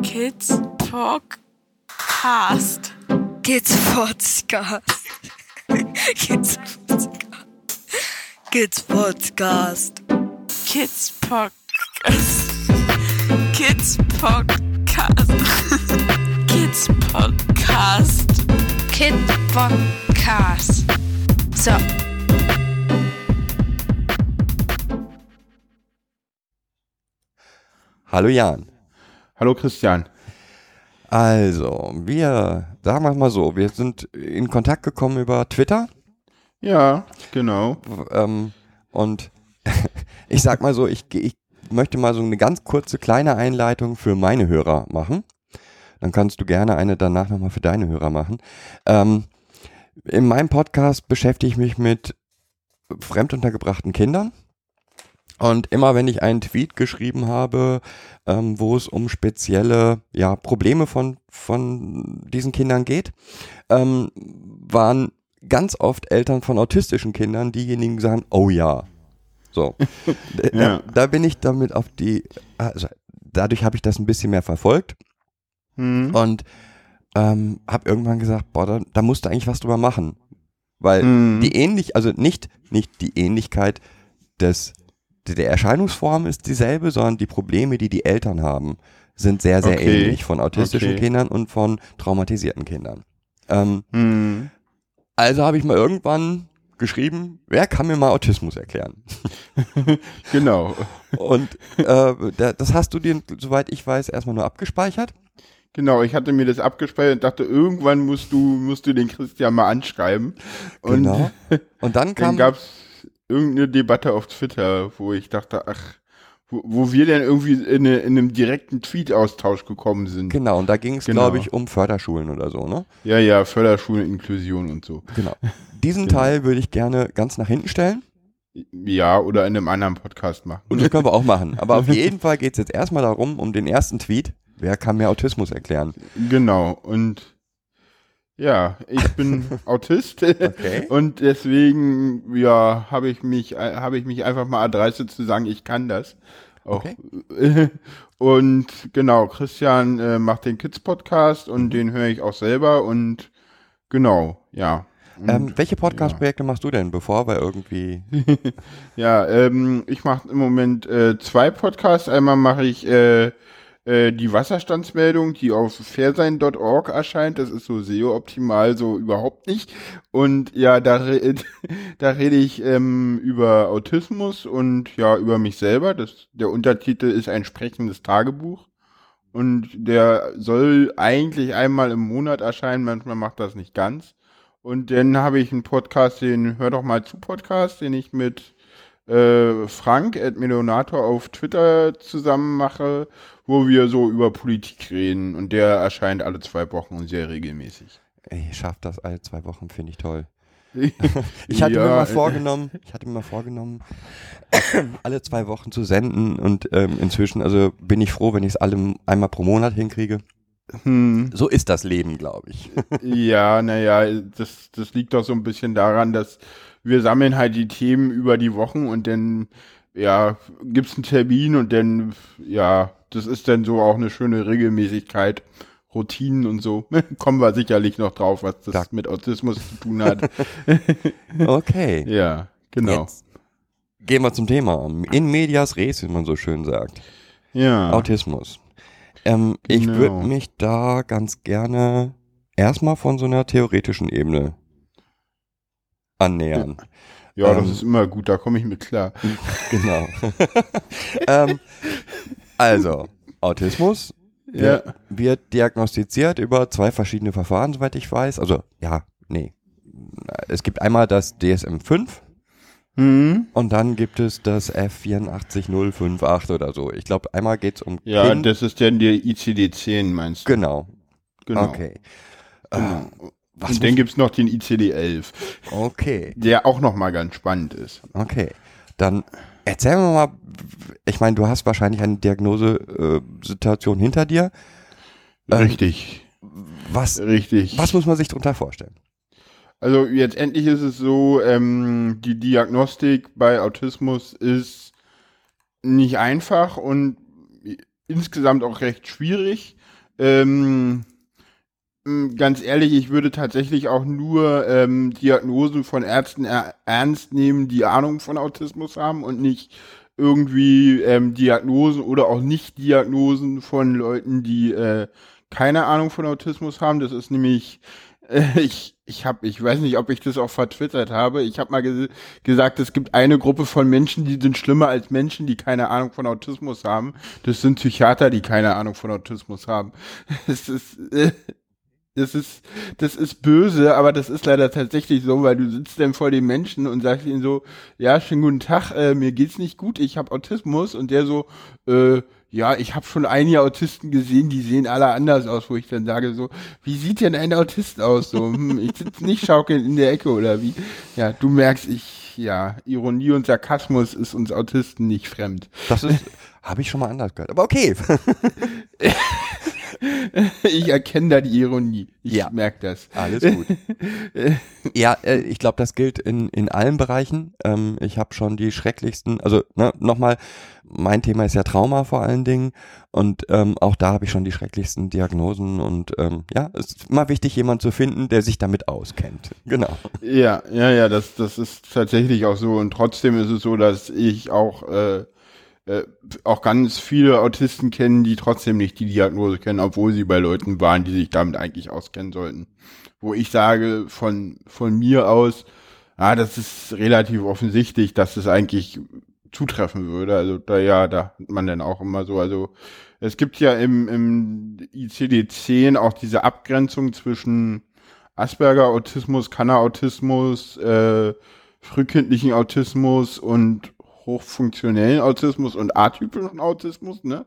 Kids Podcast. Kids Podcast. Kids Podcast. Kids Podcast. Kids Podcast. Kids Podcast. Kids Podcast. Kid Podcast. So. Hallo Jan. Hallo Christian. Also, wir, sagen wir mal so, wir sind in Kontakt gekommen über Twitter. Ja, genau. Ähm, und ich sag mal so, ich, ich möchte mal so eine ganz kurze kleine Einleitung für meine Hörer machen. Dann kannst du gerne eine danach nochmal für deine Hörer machen. Ähm, in meinem Podcast beschäftige ich mich mit fremduntergebrachten Kindern. Und immer wenn ich einen Tweet geschrieben habe, ähm, wo es um spezielle ja, Probleme von, von diesen Kindern geht, ähm, waren ganz oft Eltern von autistischen Kindern diejenigen, die sagen, oh ja. So. da, Ja. da bin ich damit auf die, also dadurch habe ich das ein bisschen mehr verfolgt Hm. und ähm, habe irgendwann gesagt, boah, da, da musst du eigentlich was drüber machen. Weil Mhm. die ähnlich, also nicht, nicht die Ähnlichkeit des, der Erscheinungsform ist dieselbe, sondern die Probleme, die die Eltern haben, sind sehr, sehr Okay. ähnlich von autistischen Okay. Kindern und von traumatisierten Kindern. Ähm, Hm. also habe ich mal irgendwann geschrieben, wer kann mir mal Autismus erklären? Genau. Und äh, da, das hast du dir, soweit ich weiß, erstmal nur abgespeichert. Genau, ich hatte mir das abgespeichert und dachte, irgendwann musst du, musst du den Christian mal anschreiben. Und Genau. Und dann dann kam gab es irgendeine Debatte auf Twitter, wo ich dachte, ach, wo, wo wir dann irgendwie in, eine, in einem direkten Tweet-Austausch gekommen sind. Genau, und da ging es, Genau. glaube ich, um Förderschulen oder so, ne? Ja, ja, Förderschulen, Inklusion und so. Genau. Diesen Genau. Teil würde ich gerne ganz nach hinten stellen. Ja, oder in einem anderen Podcast machen. Und das können wir auch machen. Aber auf jeden Fall geht es jetzt erstmal darum, um den ersten Tweet. Wer kann mir Autismus erklären? Genau, und ja, ich bin Autist Okay. und deswegen, ja, habe ich mich, habe ich mich einfach mal erdreistet zu sagen, ich kann das. Auch. Und genau, Christian äh, macht den Kids-Podcast und den höre ich auch selber und genau, ja. Und, Ähm, welche Podcast-Projekte machst du denn, bevor wir irgendwie. Ja, ähm, ich mache im Moment äh, zwei Podcasts. Einmal mache ich äh, äh, die Wasserstandsmeldung, die auf fairsein.org erscheint. Das ist so SEO-optimal, so überhaupt nicht. Und ja, da, re da rede ich ähm, über Autismus und ja, über mich selber. Das, der Untertitel ist ein sprechendes Tagebuch. Und der soll eigentlich einmal im Monat erscheinen, manchmal macht das nicht ganz. Und dann habe ich einen Podcast, den Hör doch mal zu Podcast, den ich mit äh, Frank at Melonator auf Twitter zusammen mache, wo wir so über Politik reden. Und der erscheint alle zwei Wochen und sehr regelmäßig. Ey, ich schaff das alle zwei Wochen, finde ich toll. Ich hatte mir Ja, mal äh, vorgenommen, ich hatte mir mal vorgenommen, alle zwei Wochen zu senden und ähm, inzwischen, also bin ich froh, wenn ich es alle einmal pro Monat hinkriege. Hm, So ist das Leben, glaube ich. ja, naja, das, das liegt doch so ein bisschen daran, dass wir sammeln halt die Themen über die Wochen und dann, ja, gibt's einen Termin und dann, ja, das ist dann so auch eine schöne Regelmäßigkeit. Routinen und so. Kommen wir sicherlich noch drauf, was das Da- mit Autismus zu tun hat. Okay. ja, genau. Jetzt gehen wir zum Thema. In medias res, wie man so schön sagt. Ja. Autismus. Ähm, Ich Genau. würde mich da ganz gerne erstmal von so einer theoretischen Ebene annähern. Ja, das Ähm, ist immer gut, da komme ich mit klar. Genau. ähm, also, Autismus Ja. wird, diagnostiziert über zwei verschiedene Verfahren, soweit ich weiß. Also, ja, nee. Es gibt einmal das DSM-5 Hm? und dann gibt es das F84058 oder so. Ich glaube, einmal geht es um Ja, Kind. das ist dann der ICD-10, meinst du? Genau. Genau. Okay. Genau. Was Und dann muss- gibt's noch den ICD-11, okay. der auch nochmal ganz spannend ist. Okay. Dann erzähl mir mal, ich meine, du hast wahrscheinlich eine Diagnosesituation hinter dir. Ähm, Richtig, Was, richtig. was muss man sich darunter vorstellen? Also jetzt endlich ist es so, ähm, die Diagnostik bei Autismus ist nicht einfach und insgesamt auch recht schwierig. Ähm, ganz ehrlich, ich würde tatsächlich auch nur ähm, Diagnosen von Ärzten er ernst nehmen, die Ahnung von Autismus haben und nicht irgendwie ähm, Diagnosen oder auch Nicht-Diagnosen von Leuten, die äh, keine Ahnung von Autismus haben. Das ist nämlich, äh, ich, ich habe, ich weiß nicht, ob ich das auch vertwittert habe. Ich habe mal ges gesagt, es gibt eine Gruppe von Menschen, die sind schlimmer als Menschen, die keine Ahnung von Autismus haben. Das sind Psychiater, die keine Ahnung von Autismus haben. Es ist, äh, das ist, das ist böse, aber das ist leider tatsächlich so, weil du sitzt dann vor dem Menschen und sagst ihm so, ja, schönen guten Tag, äh, mir geht's nicht gut, ich habe Autismus und der so, äh, ja, ich habe schon einige Autisten gesehen, die sehen alle anders aus, wo ich dann sage so, wie sieht denn ein Autist aus? So, hm, ich sitze nicht schaukelnd in der Ecke oder wie? Ja, du merkst, ich, ja, Ironie und Sarkasmus ist uns Autisten nicht fremd. Das ist, habe ich schon mal anders gehört. Aber okay. ich erkenne da die Ironie. Ich Ja. merke das. Alles gut. ja, äh, ich glaube, das gilt in, in allen Bereichen. Ähm, ich habe schon die schrecklichsten, also ne, nochmal, mein Thema ist ja Trauma vor allen Dingen und ähm, auch da habe ich schon die schrecklichsten Diagnosen und ähm, ja, es ist immer wichtig, jemanden zu finden, der sich damit auskennt. Genau. Ja, ja, ja, das, das ist tatsächlich auch so. Und trotzdem ist es so, dass ich auch, äh, äh, auch ganz viele Autisten kenne, die trotzdem nicht die Diagnose kennen, obwohl sie bei Leuten waren, die sich damit eigentlich auskennen sollten. Wo ich sage, von, von mir aus, ah, das ist relativ offensichtlich, dass es eigentlich zutreffen würde. Also da ja, da hat man dann auch immer so, also es gibt ja im, im ICD-10 auch diese Abgrenzung zwischen Asperger-Autismus, Kanner-Autismus, äh, frühkindlichen Autismus und hochfunktionellen Autismus und atypischen Autismus, ne?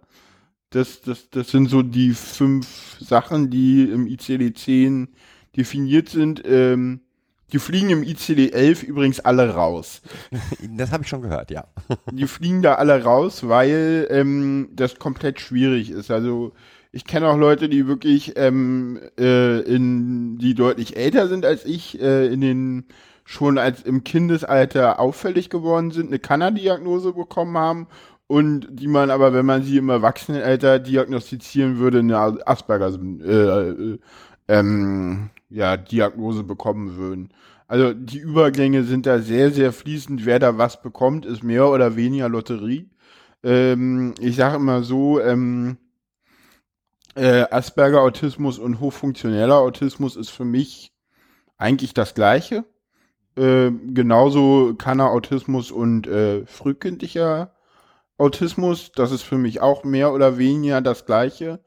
Das, das, das sind so die fünf Sachen, die im ICD-10 definiert sind. Ähm, die fliegen im ICD-11 übrigens alle raus. Das habe ich schon gehört, ja. Die fliegen da alle raus, weil ähm, das komplett schwierig ist. Also ich kenne auch Leute, die wirklich ähm, äh, in, die deutlich älter sind als ich, äh, in den schon als im Kindesalter auffällig geworden sind, eine Kanner-Diagnose bekommen haben und die man aber, wenn man sie im Erwachsenenalter diagnostizieren würde, eine Asperger äh, äh, ähm, ja, Diagnose bekommen würden. Also die Übergänge sind da sehr, sehr fließend. Wer da was bekommt, ist mehr oder weniger Lotterie. Ähm, ich sage immer so, ähm, äh, Asperger-Autismus und hochfunktioneller Autismus ist für mich eigentlich das Gleiche. Äh, genauso Kanner-Autismus und äh, frühkindlicher Autismus, das ist für mich auch mehr oder weniger das Gleiche.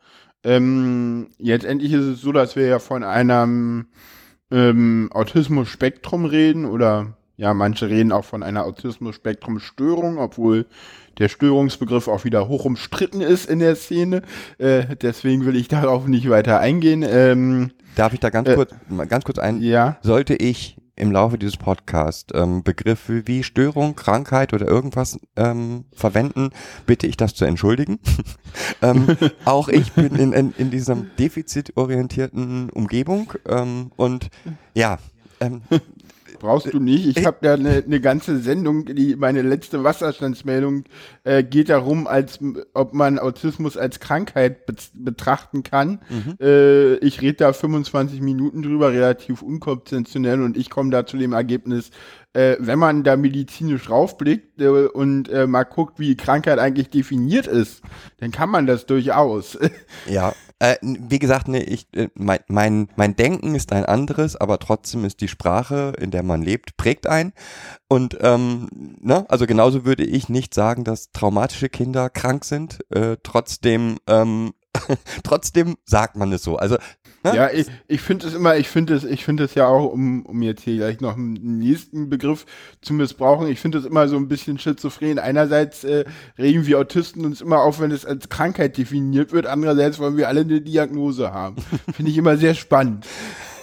Ähm, jetzt endlich ist es so, dass wir ja von einem ähm, Autismus-Spektrum reden oder ja, manche reden auch von einer Autismus-Spektrum-Störung, obwohl der Störungsbegriff auch wieder hoch umstritten ist in der Szene. Äh, deswegen will ich darauf nicht weiter eingehen. Ähm, Darf ich da ganz Äh, kurz, ganz kurz ein, ja, sollte ich im Laufe dieses Podcasts ähm, Begriffe wie Störung, Krankheit oder irgendwas ähm, verwenden, bitte ich das zu entschuldigen. ähm, auch ich bin in, in, in dieser defizitorientierten Umgebung ähm, und ja, ähm, brauchst du nicht. Ich habe da eine ne ganze Sendung, die meine letzte Wasserstandsmeldung äh, geht darum, als ob man Autismus als Krankheit bet betrachten kann. Äh, ich rede da 25 Minuten drüber, relativ unkonventionell und ich komme da zu dem Ergebnis, äh, wenn man da medizinisch raufblickt äh, und äh, mal guckt, wie Krankheit eigentlich definiert ist, dann kann man das durchaus. Ja, äh, wie gesagt, nee, ich, äh, mein, mein, mein Denken ist ein anderes, aber trotzdem ist die Sprache, in der man lebt, prägt ein. Und ähm, ne, also genauso würde ich nicht sagen, dass traumatische Kinder krank sind. Äh, trotzdem, ähm, trotzdem sagt man es so. Also ne? Ja, ich, ich finde es immer, ich finde es, ich finde es ja auch, um, um jetzt hier gleich noch einen nächsten Begriff zu missbrauchen, ich finde es immer so ein bisschen schizophren. Einerseits äh, regen wir Autisten uns immer auf, wenn es als Krankheit definiert wird, andererseits wollen wir alle eine Diagnose haben. finde ich immer sehr spannend.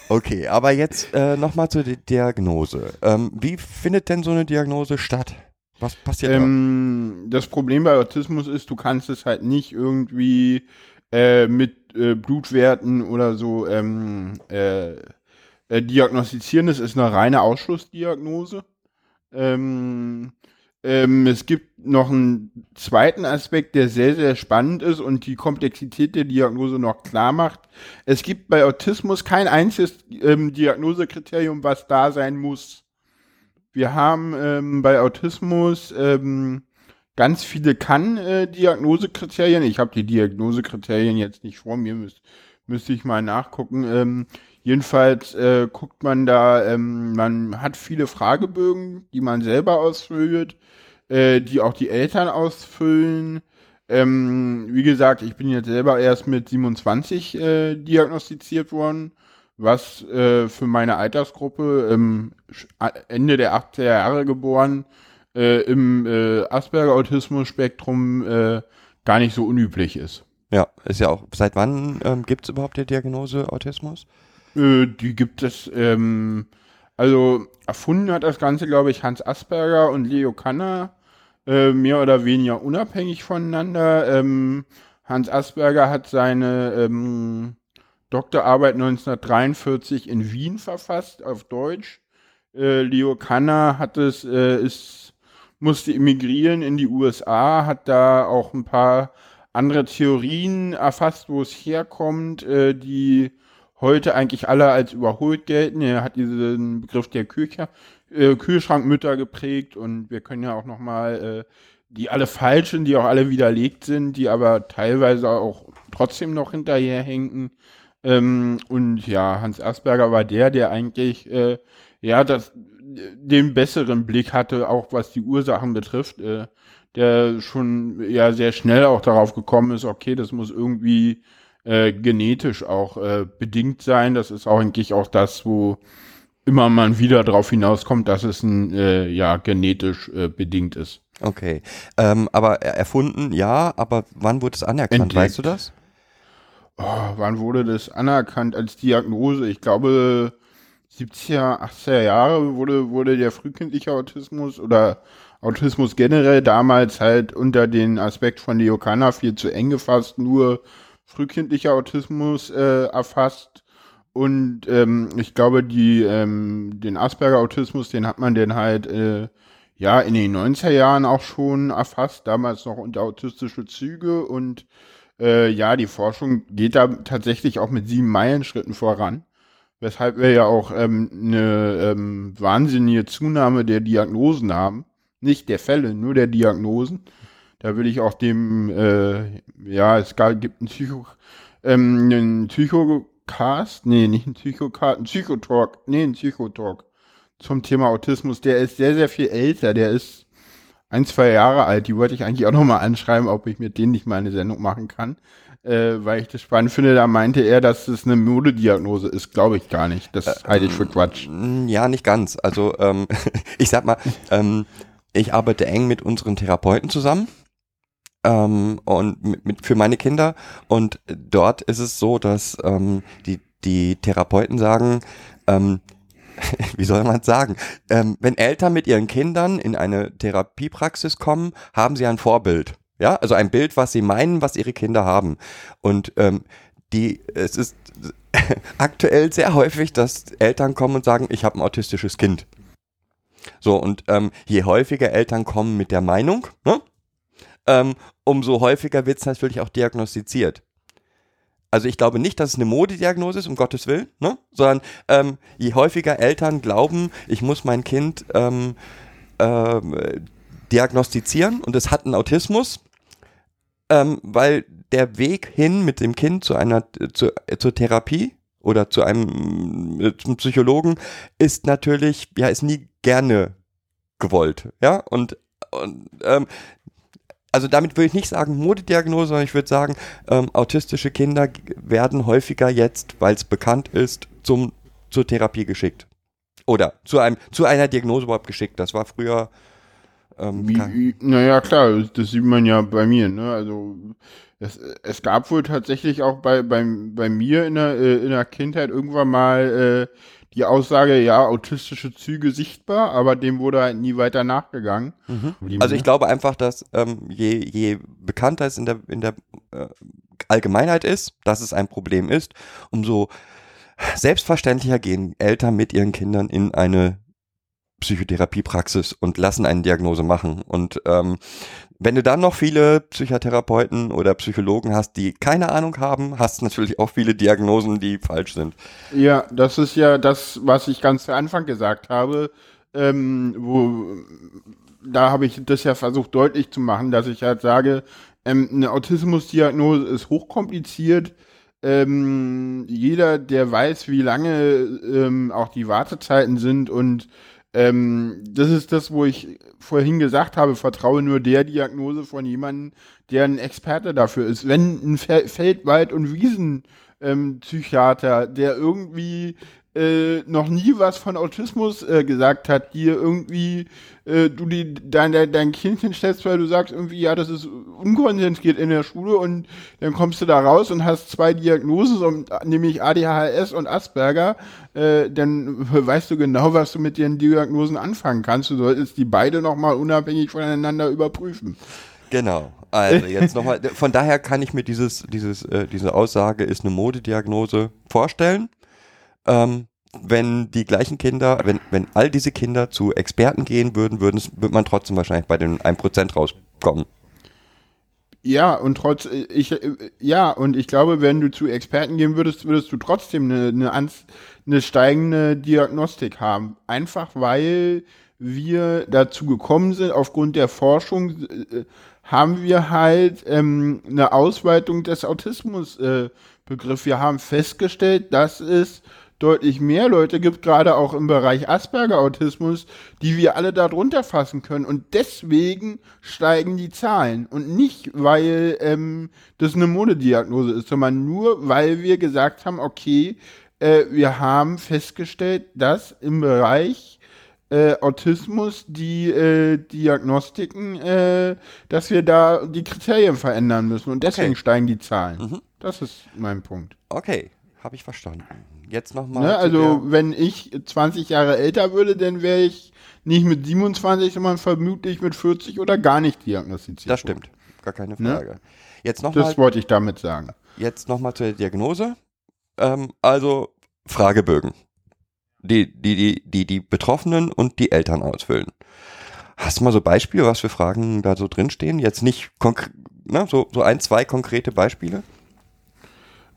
Okay, aber jetzt äh, nochmal zur Di- Diagnose. Ähm, wie findet denn so eine Diagnose statt? Was passiert Ähm, das Problem bei Autismus ist, du kannst es halt nicht irgendwie äh, mit äh, Blutwerten oder so ähm, äh, äh, diagnostizieren. Es ist eine reine Ausschlussdiagnose. Ähm, Ähm, es gibt noch einen zweiten Aspekt, der sehr, sehr spannend ist und die Komplexität der Diagnose noch klar macht. Es gibt bei Autismus kein einziges ähm, Diagnosekriterium, was da sein muss. Wir haben ähm, bei Autismus ähm, ganz viele Kann-Diagnosekriterien. ich habe die Diagnosekriterien jetzt nicht vor mir, müsste müsste ich mal nachgucken. Ähm, jedenfalls äh, guckt man da, ähm, man hat viele Fragebögen, die man selber ausfüllt äh, die auch die Eltern ausfüllen. Ähm, wie gesagt, ich bin jetzt selber erst mit 27 äh, diagnostiziert worden, was äh, für meine Altersgruppe ähm, Ende der 80er Jahre geboren äh, im äh, Asperger-Autismus-Spektrum äh, gar nicht so unüblich ist. Ja, ist ja auch. Seit wann ähm, gibt es überhaupt die Diagnose Autismus? Äh, die gibt es, ähm, also erfunden hat das Ganze, glaube ich, Hans Asperger und Leo Kanner äh, mehr oder weniger unabhängig voneinander. Ähm, Hans Asperger hat seine ähm, Doktorarbeit 1943 in Wien verfasst, auf Deutsch. Äh, Leo Kanner hat es, äh, ist, musste emigrieren in die USA, hat da auch ein paar andere Theorien erfasst, wo es herkommt, äh, die heute eigentlich alle als überholt gelten. Er hat diesen Begriff der Küche, äh, Kühlschrankmütter geprägt und wir können ja auch nochmal, äh, die alle falschen, die auch alle widerlegt sind, die aber teilweise auch trotzdem noch hinterherhängen. Ähm, und ja, Hans Asperger war der, der eigentlich, äh, ja, das, den besseren Blick hatte, auch was die Ursachen betrifft, äh, der schon ja sehr schnell auch darauf gekommen ist, okay, das muss irgendwie äh, genetisch auch äh, bedingt sein. Das ist auch eigentlich auch das, wo immer man wieder darauf hinauskommt, dass es ein, äh, ja, genetisch äh, bedingt ist. Okay. Ähm, aber erfunden, ja, aber wann wurde es anerkannt? Entdeckt. Weißt du das? Oh, wann wurde das anerkannt als Diagnose? Ich glaube, 70er, 80er Jahre wurde, wurde der frühkindliche Autismus oder Autismus generell damals halt unter den Aspekt von Leokana viel zu eng gefasst, nur frühkindlicher Autismus äh, erfasst. Und ähm, ich glaube, die, ähm, den Asperger-Autismus, den hat man dann halt äh, ja in den 90er Jahren auch schon erfasst, damals noch unter autistische Züge. Und äh, ja, die Forschung geht da tatsächlich auch mit sieben Meilenschritten voran. Weshalb wir ja auch ähm, eine ähm, wahnsinnige Zunahme der Diagnosen haben. Nicht der Fälle, nur der Diagnosen. Da würde ich auch dem, äh, ja, es gibt einen Psycho, ähm, einen Psycho Cast, nee, nicht ein Psychocast, ein Psychotalk, nee, ein Psychotalk zum Thema Autismus. Der ist sehr, sehr viel älter. Der ist ein, zwei Jahre alt. Die wollte ich eigentlich auch nochmal anschreiben, ob ich mit denen nicht mal eine Sendung machen kann. Äh, weil ich das spannend finde, da meinte er, dass das eine Modediagnose ist. Glaube ich gar nicht. Das äh, halte ich für Quatsch. Ja, nicht ganz. Also, ähm, ich sag mal, ähm, ich arbeite eng mit unseren Therapeuten zusammen ähm, und mit, mit, für meine Kinder. Und dort ist es so, dass ähm, die, die Therapeuten sagen, ähm, wie soll man sagen, ähm, wenn Eltern mit ihren Kindern in eine Therapiepraxis kommen, haben sie ein Vorbild. Ja, also ein Bild, was sie meinen, was ihre Kinder haben. Und ähm, die, es ist aktuell sehr häufig, dass Eltern kommen und sagen, ich habe ein autistisches Kind. So, und ähm, je häufiger Eltern kommen mit der Meinung, ne, ähm, umso häufiger wird es natürlich auch diagnostiziert. Also ich glaube nicht, dass es eine Modediagnose ist, um Gottes Willen, ne? sondern ähm, je häufiger Eltern glauben, ich muss mein Kind ähm, ähm, diagnostizieren und es hat einen Autismus, ähm, weil der Weg hin mit dem Kind zu einer zu, äh, zur Therapie oder zu einem äh, zum Psychologen ist natürlich ja ist nie gerne gewollt, ja und und ähm, also damit würde ich nicht sagen Modediagnose, sondern ich würde sagen, ähm, autistische Kinder werden häufiger jetzt, weil es bekannt ist, zum, zur Therapie geschickt. Oder zu einem, zu einer Diagnose überhaupt geschickt. Das war früher. Ähm, Wie, naja, klar, das sieht man ja bei mir, ne? Also es, es gab wohl tatsächlich auch bei, bei, bei mir in der, äh, in der Kindheit irgendwann mal äh, die Aussage, ja, autistische Züge sichtbar, aber dem wurde halt nie weiter nachgegangen. Mhm. Also ich glaube einfach, dass ähm, je, je bekannter es in der, in der äh, Allgemeinheit ist, dass es ein Problem ist, umso selbstverständlicher gehen Eltern mit ihren Kindern in eine Psychotherapiepraxis und lassen eine Diagnose machen. Und ähm, wenn du dann noch viele Psychotherapeuten oder Psychologen hast, die keine Ahnung haben, hast du natürlich auch viele Diagnosen, die falsch sind. Ja, das ist ja das, was ich ganz zu Anfang gesagt habe, ähm, wo da habe ich das ja versucht deutlich zu machen, dass ich halt sage, ähm, eine Autismusdiagnose ist hochkompliziert. Ähm, jeder, der weiß, wie lange ähm, auch die Wartezeiten sind und ähm, das ist das, wo ich vorhin gesagt habe, vertraue nur der Diagnose von jemandem, der ein Experte dafür ist. Wenn ein Fel Feldwald- und Wiesenpsychiater, ähm, der irgendwie äh, noch nie was von Autismus äh, gesagt hat, dir irgendwie äh, du die, dein, dein, Kind hinstellst, weil du sagst irgendwie, ja, das ist unkonsensiert in der Schule und dann kommst du da raus und hast zwei Diagnosen, nämlich ADHS und Asperger, äh, dann weißt du genau, was du mit den Diagnosen anfangen kannst. Du solltest die beide nochmal unabhängig voneinander überprüfen. Genau. Also jetzt nochmal, von daher kann ich mir dieses, dieses, äh, diese Aussage ist eine Modediagnose vorstellen ähm, wenn die gleichen Kinder, wenn, wenn all diese Kinder zu Experten gehen würden, würden würde man trotzdem wahrscheinlich bei den 1% rauskommen. Ja, und trotz, ich, ja, und ich glaube, wenn du zu Experten gehen würdest, würdest du trotzdem eine, eine, eine steigende Diagnostik haben. Einfach weil wir dazu gekommen sind, aufgrund der Forschung, äh, haben wir halt ähm, eine Ausweitung des Autismusbegriffs. Äh, wir haben festgestellt, dass es deutlich mehr Leute gibt, gerade auch im Bereich Asperger-Autismus, die wir alle darunter fassen können. Und deswegen steigen die Zahlen. Und nicht, weil ähm, das eine Modediagnose ist, sondern nur, weil wir gesagt haben, okay, äh, wir haben festgestellt, dass im Bereich äh, Autismus die äh, Diagnostiken, äh, dass wir da die Kriterien verändern müssen. Und deswegen okay. steigen die Zahlen. Mhm. Das ist mein Punkt. Okay, habe ich verstanden. Jetzt nochmal. Ne, also, wenn ich 20 Jahre älter würde, dann wäre ich nicht mit 27, sondern vermutlich mit 40 oder gar nicht diagnostiziert. Das stimmt. Gar keine ne? Frage. Ne? Jetzt noch das mal, wollte ich damit sagen. Jetzt nochmal zur Diagnose. Ähm, also, Fragebögen. Die, die, die, die, die Betroffenen und die Eltern ausfüllen. Hast du mal so Beispiele, was für Fragen da so drinstehen? Jetzt nicht konkret, ne, so, so ein, zwei konkrete Beispiele?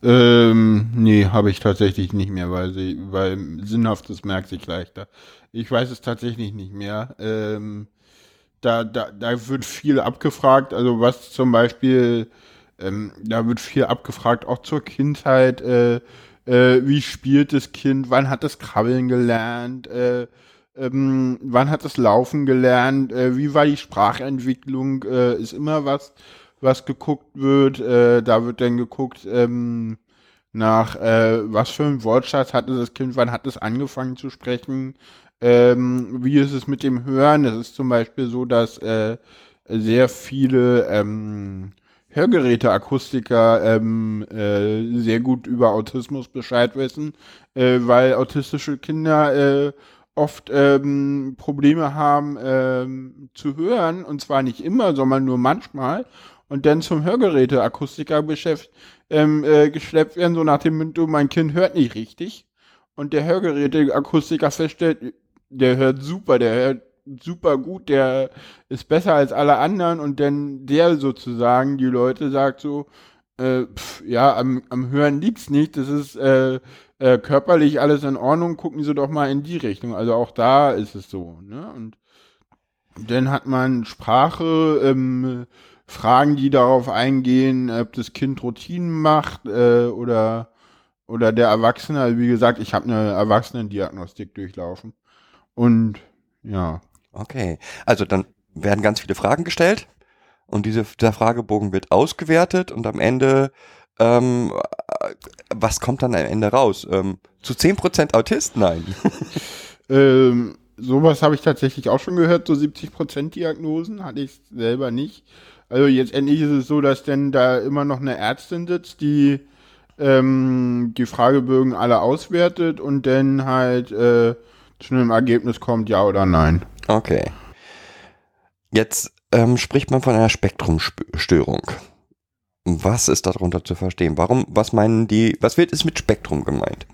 Ähm, nee, habe ich tatsächlich nicht mehr, weil sie, weil sinnhaftes merkt sich leichter. Ich weiß es tatsächlich nicht mehr. Ähm, da, da, da wird viel abgefragt, also was zum Beispiel, ähm, da wird viel abgefragt, auch zur Kindheit, äh, äh, wie spielt das Kind, wann hat es Krabbeln gelernt, äh, ähm, wann hat es Laufen gelernt, äh, wie war die Sprachentwicklung, äh, ist immer was, was geguckt wird. Äh, da wird dann geguckt ähm, nach, äh, was für ein Wortschatz hatte das Kind, wann hat es angefangen zu sprechen, ähm, wie ist es mit dem Hören. Es ist zum Beispiel so, dass äh, sehr viele ähm, Hörgeräteakustiker ähm, äh, sehr gut über Autismus Bescheid wissen, äh, weil autistische Kinder äh, oft ähm, Probleme haben ähm, zu hören und zwar nicht immer, sondern nur manchmal und dann zum Hörgeräteakustiker beschäftigt, ähm, äh, geschleppt werden, so nach dem Motto, mein Kind hört nicht richtig. Und der Hörgeräteakustiker feststellt, der hört super, der hört super gut, der ist besser als alle anderen und dann der sozusagen, die Leute sagt so, äh, pf, ja, am, am Hören liegt's nicht, das ist äh, äh, körperlich alles in Ordnung, gucken Sie doch mal in die Richtung. Also auch da ist es so, ne? Und dann hat man Sprache, ähm, Fragen, die darauf eingehen, ob das Kind Routinen macht äh, oder, oder der Erwachsene. Also wie gesagt, ich habe eine Erwachsenendiagnostik durchlaufen. Und ja. Okay, also dann werden ganz viele Fragen gestellt und diese, dieser Fragebogen wird ausgewertet und am Ende, ähm, was kommt dann am Ende raus? Ähm, zu 10% Autist? Nein. ähm, sowas habe ich tatsächlich auch schon gehört, so 70% Diagnosen hatte ich selber nicht. Also jetzt endlich ist es so, dass denn da immer noch eine Ärztin sitzt, die ähm, die Fragebögen alle auswertet und dann halt äh, zu einem Ergebnis kommt, ja oder nein. Okay. Jetzt ähm, spricht man von einer Spektrumstörung. Was ist darunter zu verstehen? Warum, was meinen die, was wird es mit Spektrum gemeint?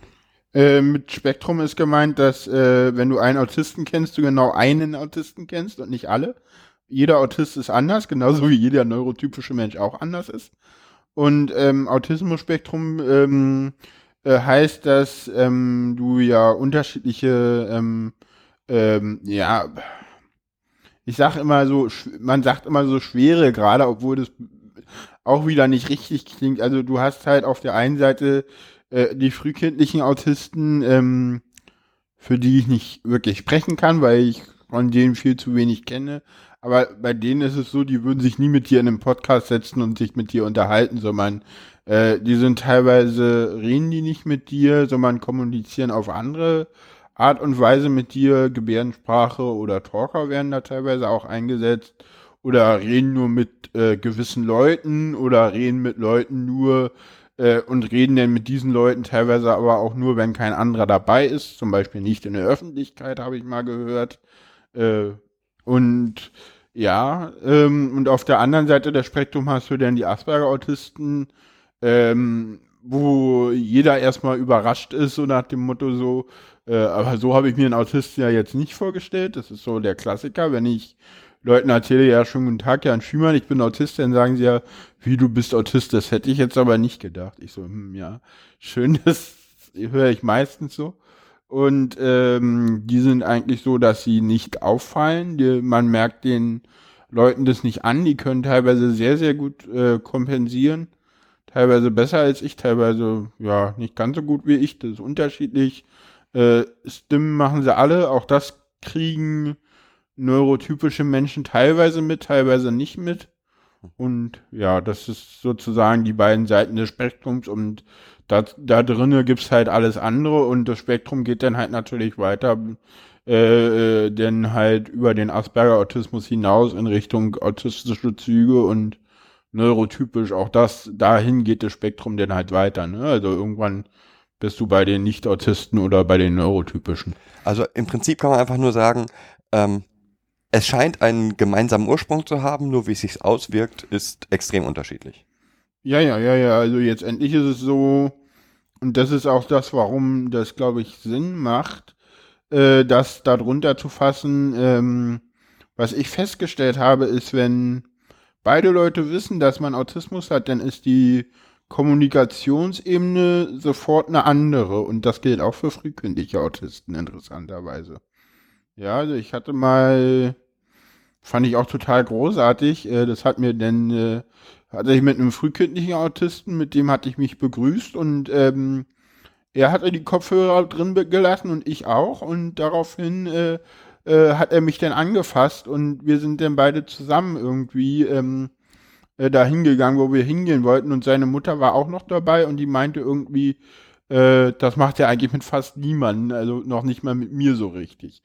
Äh, mit Spektrum ist gemeint, dass äh, wenn du einen Autisten kennst, du genau einen Autisten kennst und nicht alle. Jeder Autist ist anders, genauso wie jeder neurotypische Mensch auch anders ist. Und ähm, Autismus-Spektrum ähm, äh, heißt, dass ähm, du ja unterschiedliche, ähm, ähm, ja, ich sag immer so, man sagt immer so schwere gerade, obwohl das auch wieder nicht richtig klingt. Also du hast halt auf der einen Seite äh, die frühkindlichen Autisten, ähm, für die ich nicht wirklich sprechen kann, weil ich von denen viel zu wenig kenne. Aber bei denen ist es so, die würden sich nie mit dir in einem Podcast setzen und sich mit dir unterhalten, sondern äh, die sind teilweise, reden die nicht mit dir, sondern kommunizieren auf andere Art und Weise mit dir. Gebärdensprache oder Talker werden da teilweise auch eingesetzt. Oder reden nur mit äh, gewissen Leuten oder reden mit Leuten nur äh, und reden dann mit diesen Leuten teilweise aber auch nur, wenn kein anderer dabei ist. Zum Beispiel nicht in der Öffentlichkeit, habe ich mal gehört. Äh, und ja, ähm, und auf der anderen Seite des Spektrum hast du dann die Asperger-Autisten, ähm, wo jeder erstmal überrascht ist, so nach dem Motto so, äh, aber so habe ich mir einen Autisten ja jetzt nicht vorgestellt. Das ist so der Klassiker, wenn ich Leuten erzähle, ja, schon guten Tag, Jan Schümann, ich bin Autist, dann sagen sie ja, wie du bist Autist, das hätte ich jetzt aber nicht gedacht. Ich so, hm, ja, schön, das höre ich meistens so. Und ähm, die sind eigentlich so, dass sie nicht auffallen. Die, man merkt den Leuten das nicht an. Die können teilweise sehr, sehr gut äh, kompensieren teilweise besser als ich, teilweise ja nicht ganz so gut wie ich. Das ist unterschiedlich. Äh, Stimmen machen sie alle. Auch das kriegen neurotypische Menschen teilweise mit, teilweise nicht mit. Und ja, das ist sozusagen die beiden Seiten des Spektrums und da, da drinnen gibt's halt alles andere und das Spektrum geht dann halt natürlich weiter, äh, äh, denn halt über den Asperger-Autismus hinaus in Richtung autistische Züge und neurotypisch, auch das, dahin geht das Spektrum dann halt weiter. Ne? Also irgendwann bist du bei den Nicht-Autisten oder bei den Neurotypischen. Also im Prinzip kann man einfach nur sagen, ähm, es scheint einen gemeinsamen Ursprung zu haben, nur wie es sich auswirkt, ist extrem unterschiedlich. Ja, ja, ja, ja. Also jetzt endlich ist es so, und das ist auch das, warum das, glaube ich, Sinn macht, äh, das darunter zu fassen. Ähm, was ich festgestellt habe, ist, wenn beide Leute wissen, dass man Autismus hat, dann ist die Kommunikationsebene sofort eine andere. Und das gilt auch für frühkindliche Autisten, interessanterweise. Ja, also ich hatte mal, fand ich auch total großartig, äh, das hat mir denn, äh, hatte ich mit einem frühkindlichen Autisten, mit dem hatte ich mich begrüßt und ähm, er hatte die Kopfhörer drin gelassen und ich auch und daraufhin äh, äh, hat er mich dann angefasst und wir sind dann beide zusammen irgendwie ähm, äh, da hingegangen, wo wir hingehen wollten und seine Mutter war auch noch dabei und die meinte irgendwie, äh, das macht er eigentlich mit fast niemandem, also noch nicht mal mit mir so richtig.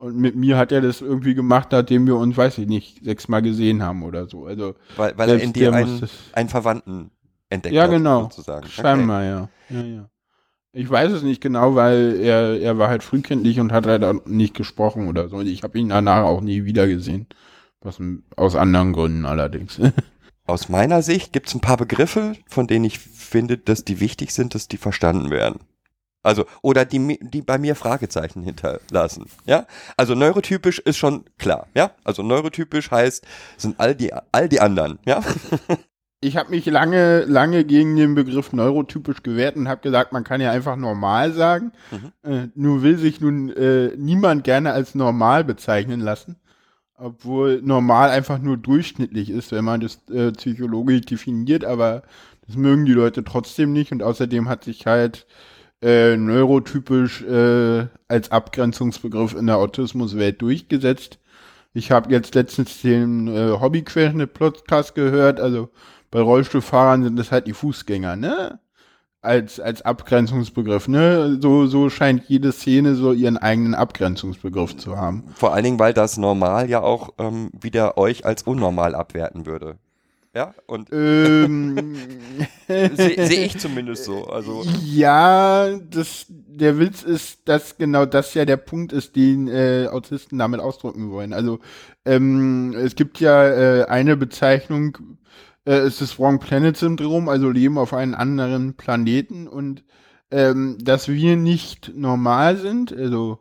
Und mit mir hat er das irgendwie gemacht, nachdem wir uns, weiß ich nicht, sechsmal gesehen haben oder so. Also weil, weil er in dir einen, einen Verwandten entdeckt ja, hat, genau. sozusagen. Scheinbar, ja. ja, ja. Ich weiß es nicht genau, weil er, er war halt frühkindlich und hat halt nicht gesprochen oder so. Und ich habe ihn danach auch nie wieder gesehen. Was, aus anderen Gründen allerdings. Aus meiner Sicht gibt es ein paar Begriffe, von denen ich finde, dass die wichtig sind, dass die verstanden werden. Also, oder die, die bei mir Fragezeichen hinterlassen. Ja? Also neurotypisch ist schon klar, ja? Also neurotypisch heißt, sind all die, all die anderen, ja? ich habe mich lange, lange gegen den Begriff neurotypisch gewehrt und habe gesagt, man kann ja einfach normal sagen. Mhm. Äh, nur will sich nun äh, niemand gerne als normal bezeichnen lassen. Obwohl normal einfach nur durchschnittlich ist, wenn man das äh, psychologisch definiert, aber das mögen die Leute trotzdem nicht und außerdem hat sich halt äh, neurotypisch äh, als Abgrenzungsbegriff in der Autismuswelt durchgesetzt. Ich habe jetzt letztens den äh, Hobbyquerschnitt-Podcast gehört, also bei Rollstuhlfahrern sind das halt die Fußgänger, ne? Als, als Abgrenzungsbegriff, ne? So, so scheint jede Szene so ihren eigenen Abgrenzungsbegriff zu haben. Vor allen Dingen, weil das normal ja auch ähm, wieder euch als unnormal abwerten würde. Ja, und ähm, sehe seh ich zumindest so. Also. Ja, das, der Witz ist, dass genau das ja der Punkt ist, den äh, Autisten damit ausdrücken wollen. Also ähm, es gibt ja äh, eine Bezeichnung, äh, ist das Wrong Planet Syndrom, also Leben auf einem anderen Planeten und ähm, dass wir nicht normal sind. Also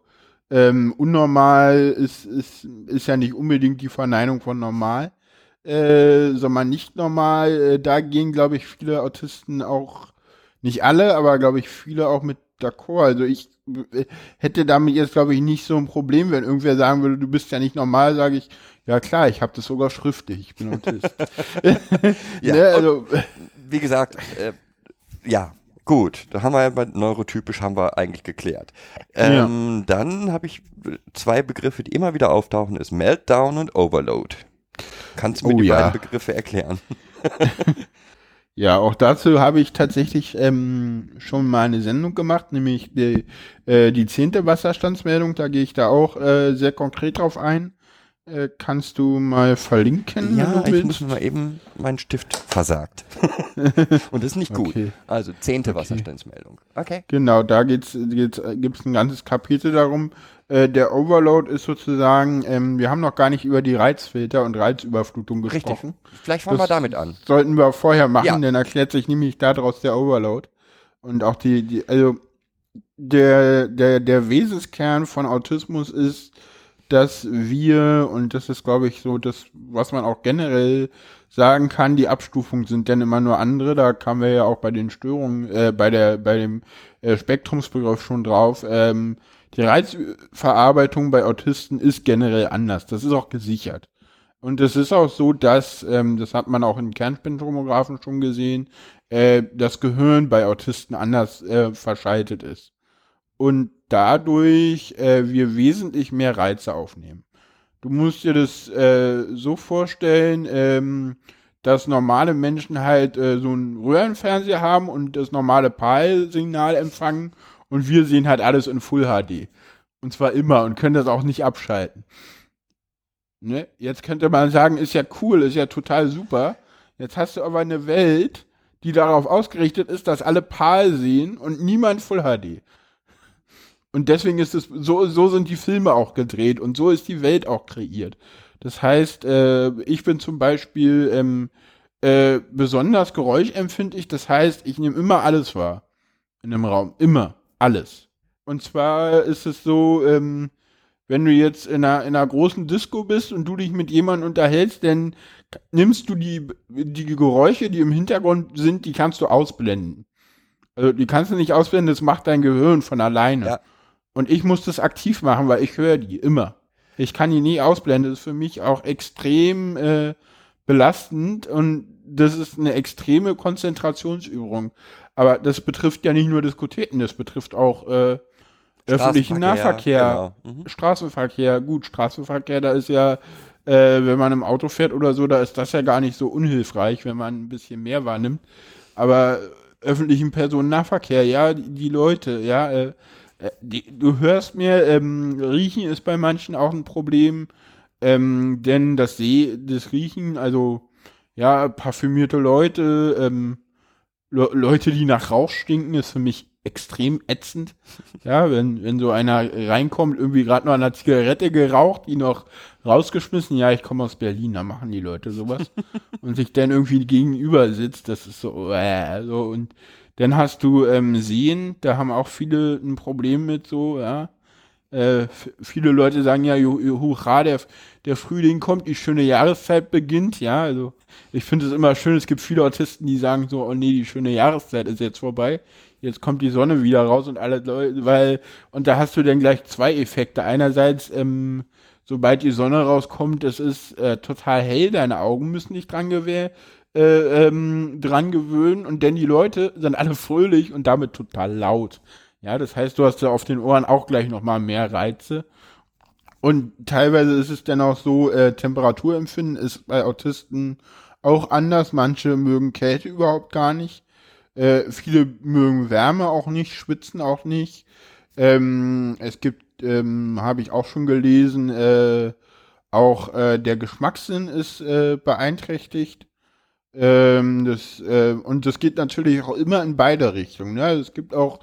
ähm, unnormal ist, ist, ist ja nicht unbedingt die Verneinung von normal, äh, sondern nicht normal. Äh, da gehen, glaube ich, viele Autisten auch, nicht alle, aber glaube ich, viele auch mit d'accord. Also ich hätte damit jetzt, glaube ich, nicht so ein Problem, wenn irgendwer sagen würde, du bist ja nicht normal, sage ich, ja klar, ich habe das sogar schriftlich, ich bin Autist. Ja, ne, also, Wie gesagt, äh, ja, gut. Da haben wir ja bei neurotypisch haben wir eigentlich geklärt. Ähm, Dann habe ich zwei Begriffe, die immer wieder auftauchen, ist Meltdown und Overload. Kannst du mir Oh die ja. beiden Begriffe erklären? Ja, auch dazu habe ich tatsächlich ähm, schon mal eine Sendung gemacht, nämlich die, äh, die zehnte Wasserstandsmeldung. Da gehe ich da auch äh, sehr konkret drauf ein. Äh, kannst du mal verlinken? Ja, wenn du ich willst? muss mal eben, mein Stift versagt. und das ist nicht gut. Okay. Also zehnte Wasserstandsmeldung. Okay. Genau, da geht's, geht's, äh, gibt's ein ganzes Kapitel darum. Äh, der Overload ist sozusagen, ähm, wir haben noch gar nicht über die Reizfilter und Reizüberflutung Richtig. gesprochen. Vielleicht fangen wir Das damit an. Sollten wir vorher machen, Ja. dann erklärt sich nämlich daraus der Overload. Und auch die, die, also der, der, der Wesenskern von Autismus ist, dass wir, und das ist, glaube ich, so das, was man auch generell sagen kann, die Abstufungen sind dann immer nur andere. Da kamen wir ja auch bei den Störungen, äh, bei der, bei dem äh, Spektrumsbegriff schon drauf. Ähm, die Reizverarbeitung bei Autisten ist generell anders. Das ist auch gesichert. Und es ist auch so, dass, ähm, das hat man auch in Kernspintomographen schon gesehen, äh, das Gehirn bei Autisten anders äh, verschaltet ist. Und dadurch äh, wir wesentlich mehr Reize aufnehmen. Du musst dir das äh, so vorstellen, ähm, dass normale Menschen halt äh, so einen Röhrenfernseher haben und das normale PAL-Signal empfangen und wir sehen halt alles in Full HD. Und zwar immer und können das auch nicht abschalten. Ne? Jetzt könnte man sagen, ist ja cool, ist ja total super. Jetzt hast du aber eine Welt, die darauf ausgerichtet ist, dass alle PAL sehen und niemand Full HD. Und deswegen ist es, so, so sind die Filme auch gedreht und so ist die Welt auch kreiert. Das heißt, äh, ich bin zum Beispiel ähm, äh, besonders geräuschempfindlich, das heißt, ich nehme immer alles wahr in einem Raum. Immer. Alles. Und zwar ist es so, ähm, wenn du jetzt in einer, in einer großen Disco bist und du dich mit jemandem unterhältst, dann nimmst du die, die Geräusche, die im Hintergrund sind, die kannst du ausblenden. Also die kannst du nicht ausblenden, das macht dein Gehirn von alleine. Ja. Und ich muss das aktiv machen, weil ich höre die immer. Ich kann die nie ausblenden. Das ist für mich auch extrem äh, belastend und das ist eine extreme Konzentrationsübung. Aber das betrifft ja nicht nur Diskotheken, das betrifft auch äh, öffentlichen Nahverkehr, Genau. Mhm. Straßenverkehr. Gut, Straßenverkehr, da ist ja, äh, wenn man im Auto fährt oder so, da ist das ja gar nicht so unhilfreich, wenn man ein bisschen mehr wahrnimmt. Aber öffentlichen Personennahverkehr, ja, die, die Leute, ja, äh, äh, die, du hörst mir, ähm, Riechen ist bei manchen auch ein Problem, ähm, denn das See, das Riechen, also ja, parfümierte Leute, ähm, Le Leute, die nach Rauch stinken, ist für mich extrem ätzend. Ja, wenn, wenn so einer reinkommt, irgendwie gerade noch an einer Zigarette geraucht, die noch rausgeschmissen, ja, ich komme aus Berlin, da machen die Leute sowas. und sich dann irgendwie gegenüber sitzt, das ist so, äh, so und dann hast du ähm, Seen, da haben auch viele ein Problem mit so, ja. Äh, viele Leute sagen ja, hurra, der, der Frühling kommt, die schöne Jahreszeit beginnt, ja, also ich finde es immer schön, es gibt viele Autisten, die sagen so, oh nee, die schöne Jahreszeit ist jetzt vorbei, jetzt kommt die Sonne wieder raus und alle Leute, weil, und da hast du dann gleich zwei Effekte. Einerseits, ähm, sobald die Sonne rauskommt, es ist äh, total hell, deine Augen müssen nicht dran gewähren, äh, ähm, dran gewöhnen und denn die Leute sind alle fröhlich und damit total laut. Ja, das heißt, du hast ja auf den Ohren auch gleich nochmal mehr Reize. Und teilweise ist es dann auch so, äh, Temperaturempfinden ist bei Autisten auch anders. Manche mögen Kälte überhaupt gar nicht. Äh, viele mögen Wärme auch nicht, schwitzen auch nicht. Ähm, es gibt, ähm, habe ich auch schon gelesen, äh, auch äh, der Geschmackssinn ist äh, beeinträchtigt. Ähm, das, äh, und das geht natürlich auch immer in beide Richtungen. Ne? Es gibt auch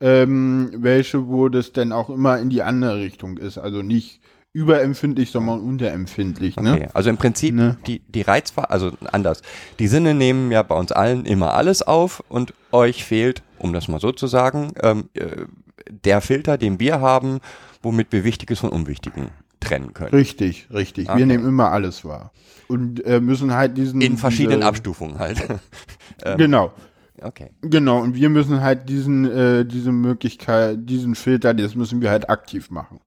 ähm, welche, wo das dann auch immer in die andere Richtung ist. Also nicht überempfindlich, sondern unterempfindlich. Ne? Okay, also im Prinzip Ne? die, die Reizver, also anders. Die Sinne nehmen ja bei uns allen immer alles auf und euch fehlt um das mal so zu sagen, ähm, äh, der Filter, den wir haben, womit wir Wichtiges von Unwichtigen trennen können. Richtig, richtig. Okay. Wir nehmen immer alles wahr. Und äh, müssen halt diesen. In verschiedenen diese, Abstufungen halt. ähm, Genau, okay. genau. Und wir müssen halt diesen, äh, diese Möglichkeit, diesen Filter, das müssen wir halt aktiv machen.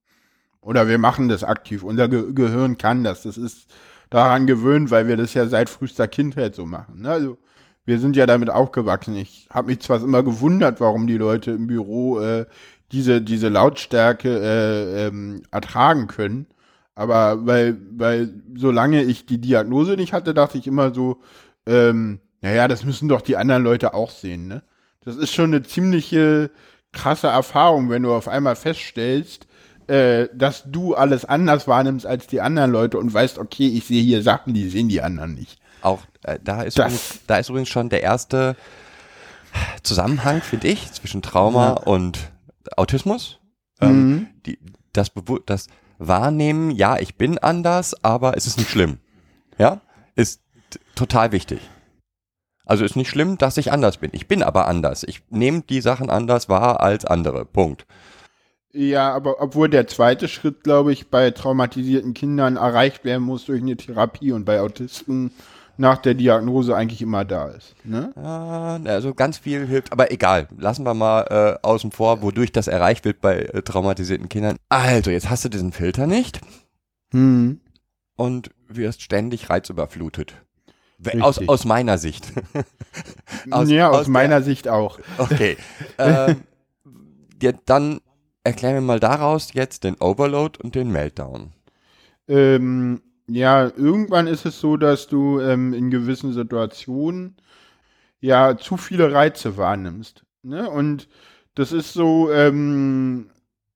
Oder wir machen das aktiv. Unser Ge Gehirn kann das. Das ist daran gewöhnt, weil wir das ja seit frühester Kindheit so machen. Ne? Also wir sind ja damit aufgewachsen. Ich habe mich zwar immer gewundert, warum die Leute im Büro äh, diese, diese Lautstärke äh, ähm, ertragen können. Aber weil, weil solange ich die Diagnose nicht hatte, dachte ich immer so, ähm, naja, das müssen doch die anderen Leute auch sehen, ne? Das ist schon eine ziemliche krasse Erfahrung, wenn du auf einmal feststellst, äh, dass du alles anders wahrnimmst als die anderen Leute und weißt, okay, ich sehe hier Sachen, die sehen die anderen nicht. Auch äh, da, ist übrigens, da ist übrigens schon der erste Zusammenhang, finde ich, zwischen Trauma Ja. und Autismus. Ähm, Mhm. die, das, das Wahrnehmen, ja, ich bin anders, aber es ist nicht schlimm. Ja, ist total wichtig. Also ist nicht schlimm, dass ich anders bin. Ich bin aber anders. Ich nehme die Sachen anders wahr als andere. Punkt. Ja, aber obwohl der zweite Schritt, glaube ich, bei traumatisierten Kindern erreicht werden muss durch eine Therapie und bei Autisten nach der Diagnose eigentlich immer da ist. Ne? Ja, also ganz viel hilft, aber egal. Lassen wir mal äh, außen vor, wodurch das erreicht wird bei äh, traumatisierten Kindern. Also, jetzt hast du diesen Filter nicht. Hm. und wirst ständig reizüberflutet. Aus, aus meiner Sicht. Aus- ja, aus, aus der- meiner Sicht auch. Okay. ähm, ja, dann erklär mir mal daraus jetzt den Overload und den Meltdown. Ähm, ja, irgendwann ist es so, dass du ähm, in gewissen Situationen ja zu viele Reize wahrnimmst. Ne? Und das ist so, ähm,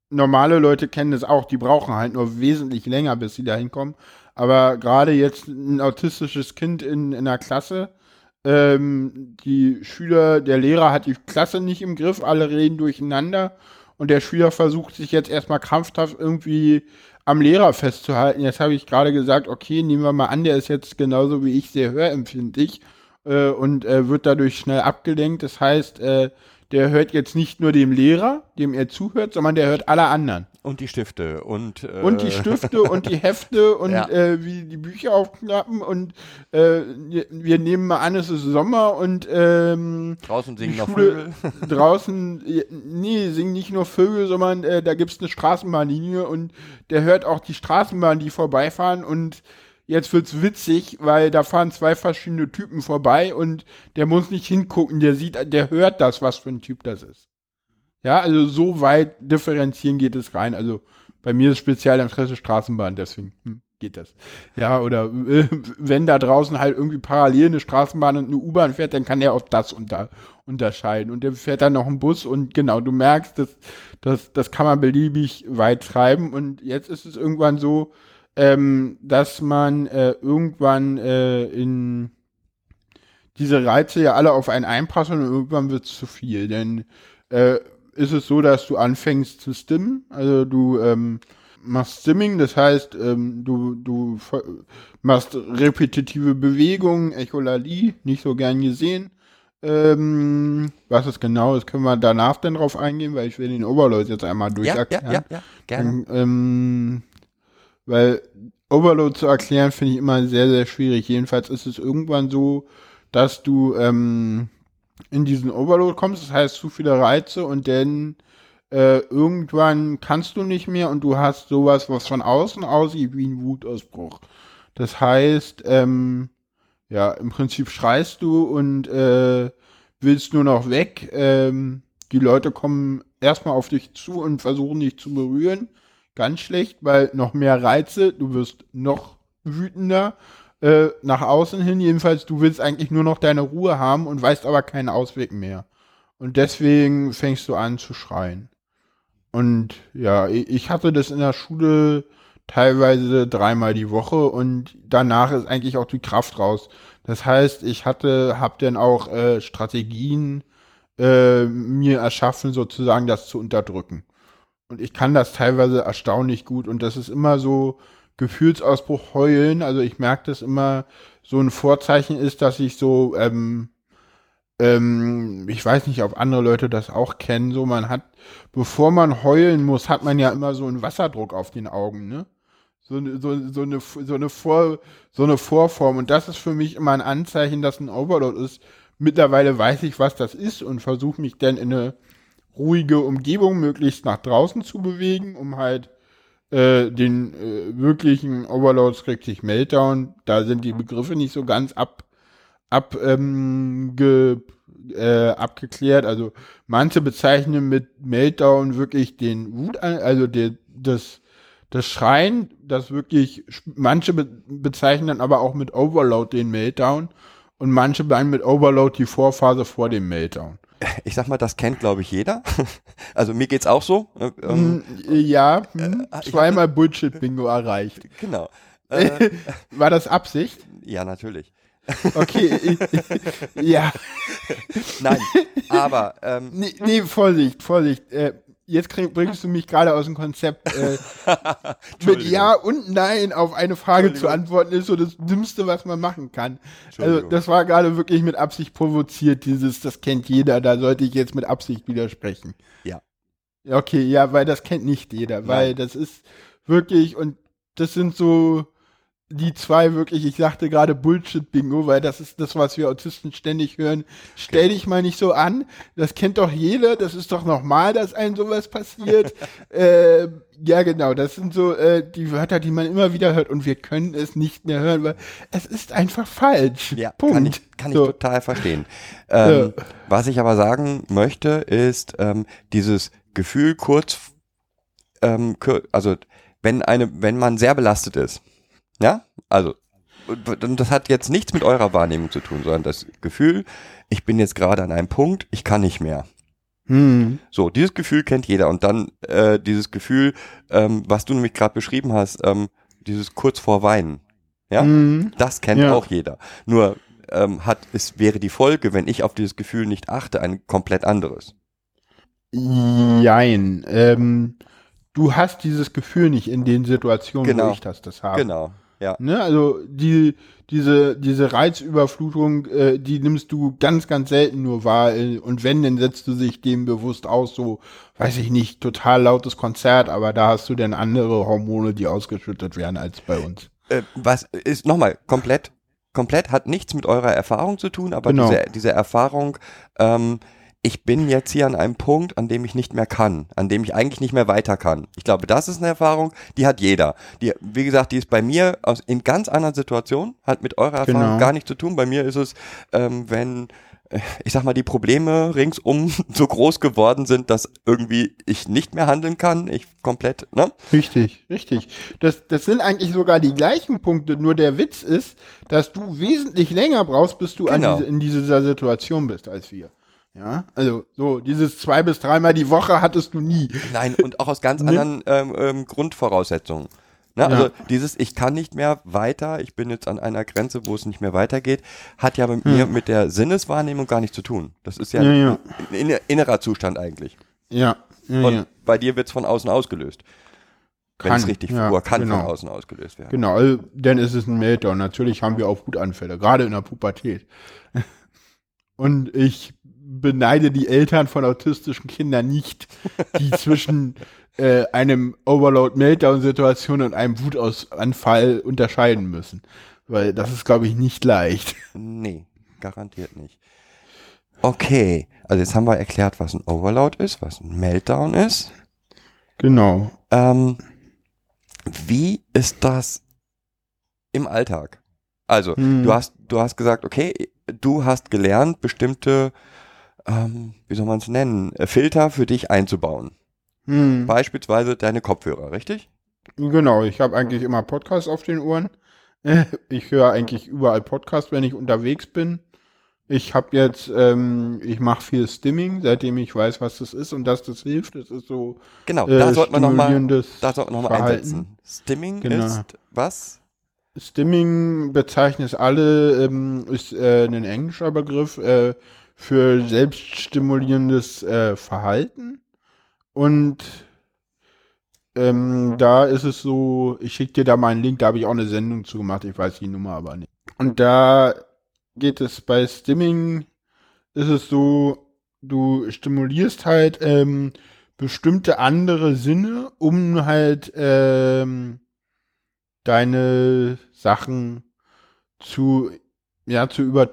normale Leute kennen das auch, die brauchen halt nur wesentlich länger, bis sie da hinkommen. Aber gerade jetzt ein autistisches Kind in, in der Klasse, ähm, die Schüler, der Lehrer hat die Klasse nicht im Griff, alle reden durcheinander und der Schüler versucht sich jetzt erstmal krampfhaft irgendwie am Lehrer festzuhalten. Jetzt habe ich gerade gesagt, okay, nehmen wir mal an, der ist jetzt genauso wie ich sehr hörempfindlich äh, und äh, wird dadurch schnell abgelenkt. Das heißt, äh, der hört jetzt nicht nur dem Lehrer, dem er zuhört, sondern der hört alle anderen. Und die Stifte und äh, Und die Stifte und die Hefte und Ja. äh, wie die Bücher aufklappen und äh, wir nehmen mal an, es ist Sommer und ähm, draußen singen noch Vögel. draußen, nee, singen nicht nur Vögel, sondern äh, da gibt es eine Straßenbahnlinie und der hört auch die Straßenbahn, die vorbeifahren und jetzt wird's witzig, weil da fahren zwei verschiedene Typen vorbei und der muss nicht hingucken, der sieht, der hört das, was für ein Typ das ist. Ja, also so weit differenzieren geht es rein. Also bei mir ist speziell Interesse Straßenbahn, deswegen hm, geht das. Ja, oder äh, wenn da draußen halt irgendwie parallel eine Straßenbahn und eine U-Bahn fährt, dann kann er auch das unter, unterscheiden. Und dann fährt dann noch ein Bus und genau, du merkst, das, das, das kann man beliebig weit treiben. Und jetzt ist es irgendwann so, ähm, dass man äh, irgendwann äh, in diese Reize ja alle auf einen einprasseln und irgendwann wird es zu viel. Denn äh, ist es so, dass du anfängst zu stimmen, also du ähm, machst Stimming, das heißt, ähm, du, du machst repetitive Bewegungen, Echolalie, nicht so gern gesehen. Ähm, was es genau ist, können wir danach dann drauf eingehen, weil ich will den Overload jetzt einmal Ja, ja, durcherklären. ja, ja, gerne. Dann, ähm, weil Overload zu erklären finde ich immer sehr, sehr schwierig. Jedenfalls ist es irgendwann so, dass du ähm, in diesen Overload kommst, das heißt zu viele Reize und dann äh, irgendwann kannst du nicht mehr und du hast sowas, was von außen aussieht wie ein Wutausbruch. Das heißt, ähm, ja, im Prinzip schreist du und äh, willst nur noch weg. Ähm, die Leute kommen erstmal auf dich zu und versuchen dich zu berühren. Ganz schlecht, weil noch mehr Reize, du wirst noch wütender. Äh, nach außen hin jedenfalls, du willst eigentlich nur noch deine Ruhe haben und weißt aber keinen Ausweg mehr. Und deswegen fängst du an zu schreien. Und ja, ich hatte das in der Schule teilweise dreimal die Woche und danach ist eigentlich auch die Kraft raus. Das heißt, ich hatte, hab dann auch äh, Strategien äh, mir erschaffen, sozusagen das zu unterdrücken. Und ich kann das teilweise erstaunlich gut und das ist immer so Gefühlsausbruch heulen. Also ich merke das immer, so ein Vorzeichen ist, dass ich so ähm, ähm, ich weiß nicht, ob andere Leute das auch kennen, so man hat, bevor man heulen muss, hat man ja immer so einen Wasserdruck auf den Augen, ne? So, eine- so, so, eine, so, eine Vor, so eine Vorform. Und das ist für mich immer ein Anzeichen, dass ein Overload ist. Mittlerweile weiß ich, was das ist und versuche mich dann in eine ruhige Umgebung möglichst nach draußen zu bewegen, um halt äh, den äh, wirklichen Overload schrägstrich Meltdown, da sind die Begriffe nicht so ganz ab, ab ähm, ge, äh, abgeklärt. Also manche bezeichnen mit Meltdown wirklich den Wut, also der, das, das Schreien, das wirklich, manche be bezeichnen dann aber auch mit Overload den Meltdown und manche meinen mit Overload die Vorphase vor dem Meltdown. Ich sag mal, das kennt, glaube ich, jeder. Also mir geht's auch so. äh, Ähm, Hm, ja, hm, ich zweimal Bullshit-Bingo erreicht. genau. Äh, War das Absicht? ja, natürlich. Okay, ja. Nein, aber ähm, Nee, nee Vorsicht, Vorsicht. Äh, jetzt krieg, bringst du mich gerade aus dem Konzept. Äh, mit. Ja und Nein auf eine Frage zu antworten ist so das Dümmste, was man machen kann. Also das war gerade wirklich mit Absicht provoziert, dieses, das kennt jeder, da sollte ich jetzt mit Absicht widersprechen. Ja. Okay, ja, weil das kennt nicht jeder, weil Nein. das ist wirklich, und das sind so die zwei wirklich, ich sagte gerade Bullshit-Bingo, weil das ist das, was wir Autisten ständig hören. Stell dich mal nicht so an, das kennt doch jeder, das ist doch normal, dass einem sowas passiert. äh, ja, genau, das sind so äh, die Wörter, die man immer wieder hört und wir können es nicht mehr hören, weil es ist einfach falsch. Ja, Punkt. kann ich, kann ich So. total verstehen. Ähm, Was ich aber sagen möchte, ist ähm, dieses Gefühl kurz, ähm, kur- also wenn eine, wenn man sehr belastet ist, ja, also und das hat jetzt nichts mit eurer Wahrnehmung zu tun, sondern das Gefühl, ich bin jetzt gerade an einem Punkt, ich kann nicht mehr. Hm. So, dieses Gefühl kennt jeder und dann äh, dieses Gefühl, ähm, was du nämlich gerade beschrieben hast, ähm, dieses kurz vor Weinen. Ja, Hm. das kennt Ja. auch jeder. Nur ähm, hat es wäre die Folge, wenn ich auf dieses Gefühl nicht achte, ein komplett anderes. Jein. Ähm, du hast dieses Gefühl nicht in den Situationen, Genau. wo ich das, das habe. Genau. Ja. Ne, also die, diese, diese Reizüberflutung, äh, die nimmst du ganz, ganz selten nur wahr. Und wenn, dann setzt du sich dem bewusst aus, so, weiß ich nicht, total lautes Konzert, aber da hast du dann andere Hormone, die ausgeschüttet werden als bei uns. Äh, was ist nochmal komplett komplett hat nichts mit eurer Erfahrung zu tun, aber Genau. diese diese Erfahrung ähm, ich bin jetzt hier an einem Punkt, an dem ich nicht mehr kann, an dem ich eigentlich nicht mehr weiter kann. Ich glaube, das ist eine Erfahrung, die hat jeder. Die, wie gesagt, die ist bei mir aus, in ganz anderen Situationen, hat mit eurer Erfahrung Genau. gar nichts zu tun. Bei mir ist es, ähm, wenn, äh, ich sag mal, die Probleme ringsum so groß geworden sind, dass irgendwie ich nicht mehr handeln kann, ich komplett, ne? Richtig, richtig. Das, das sind eigentlich sogar die gleichen Punkte, nur der Witz ist, dass du wesentlich länger brauchst, bis du Genau. diese, in dieser Situation bist als wir. Ja, also so dieses zwei bis dreimal die Woche hattest du nie. Nein, und auch aus ganz Ne? anderen ähm, ähm, Grundvoraussetzungen. Ne? Also Ja. dieses Ich kann nicht mehr weiter, ich bin jetzt an einer Grenze, wo es nicht mehr weitergeht, hat ja bei mir mit der Sinneswahrnehmung gar nichts zu tun. Das ist ja, Ja, ja. ein inner- innerer Zustand eigentlich. Ja, Und bei dir wird es von außen ausgelöst. Wenn es richtig ja, vor kann genau. von außen ausgelöst werden. Genau, also, dann ist es ein Meltdown. Natürlich haben wir auch Wutanfälle, gerade in der Pubertät. Und ich beneide die Eltern von autistischen Kindern nicht, die zwischen äh, einem Overload-Meltdown-Situation und einem Wutausfall unterscheiden müssen. Weil das ist, glaube ich, nicht leicht. Nee, garantiert nicht. Okay, also jetzt haben wir erklärt, was ein Overload ist, was ein Meltdown ist. Genau. Ähm, wie ist das im Alltag? Also, Hm. du hast, du hast gesagt, okay, du hast gelernt, bestimmte, ähm, wie soll man es nennen, äh, Filter für dich einzubauen. Hm. Beispielsweise deine Kopfhörer, richtig? Genau, ich habe eigentlich immer Podcasts auf den Ohren. Äh, Ich höre eigentlich überall Podcasts, wenn ich unterwegs bin. Ich habe jetzt, ähm, ich mache viel Stimming, seitdem ich weiß, was das ist und dass das hilft. Das ist so Genau, äh, da sollten wir nochmal, stimulierendes da sollten wir noch mal einsetzen. Stimming Genau. ist was? Stimming bezeichnet alle, ähm, ist äh, ein englischer Begriff äh, für selbststimulierendes äh, Verhalten. Und ähm, da ist es so, ich schicke dir da mal einen Link, da habe ich auch eine Sendung zu gemacht, ich weiß die Nummer aber nicht. Und da geht es bei Stimming ist es so, du stimulierst halt ähm, bestimmte andere Sinne, um halt ähm, deine Sachen zu, ja, zu über,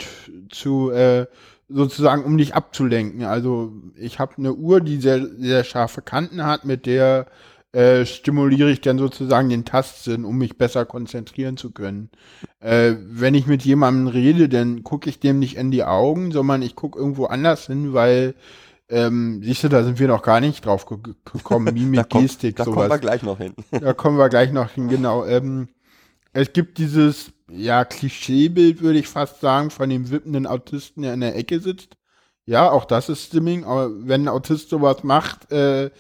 zu, äh, sozusagen, um dich abzulenken. Also ich habe eine Uhr, die sehr, sehr scharfe Kanten hat, mit der äh, stimuliere ich dann sozusagen den Tastsinn, um mich besser konzentrieren zu können. Äh, wenn ich mit jemandem rede, dann gucke ich dem nicht in die Augen, sondern ich gucke irgendwo anders hin, weil ähm, siehst du, da sind wir noch gar nicht drauf ge gekommen, Mimik, da kommt, Gestik, da sowas. kommen wir gleich noch hin. Da kommen wir gleich noch hin, genau. Ähm, es gibt dieses, ja, Klischeebild, würde ich fast sagen, von dem wippenden Autisten, der in der Ecke sitzt. Ja, auch das ist Stimming, aber wenn ein Autist sowas macht, äh,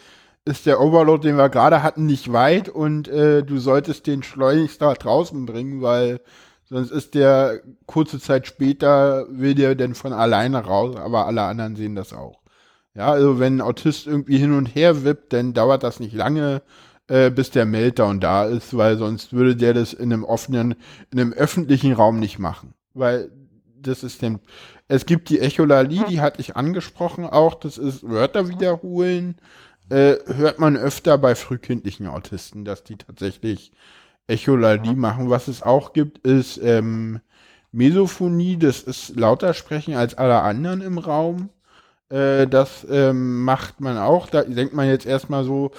ist der Overload, den wir gerade hatten, nicht weit und äh, du solltest den schleunigst da draußen bringen, weil sonst ist der kurze Zeit später, will der denn von alleine raus, aber alle anderen sehen das auch. Ja, also wenn ein Autist irgendwie hin und her wippt, dann dauert das nicht lange, äh, bis der Meltdown da ist, weil sonst würde der das in einem offenen, in einem öffentlichen Raum nicht machen. Weil das ist dem, es gibt die Echolalie, die hatte ich angesprochen auch, das ist Wörter wiederholen, äh, hört man öfter bei frühkindlichen Autisten, dass die tatsächlich Echolalie machen. Was es auch gibt, ist ähm, Mesophonie, das ist lauter sprechen als alle anderen im Raum. Äh, das ähm, macht man auch. Da denkt man jetzt erstmal so,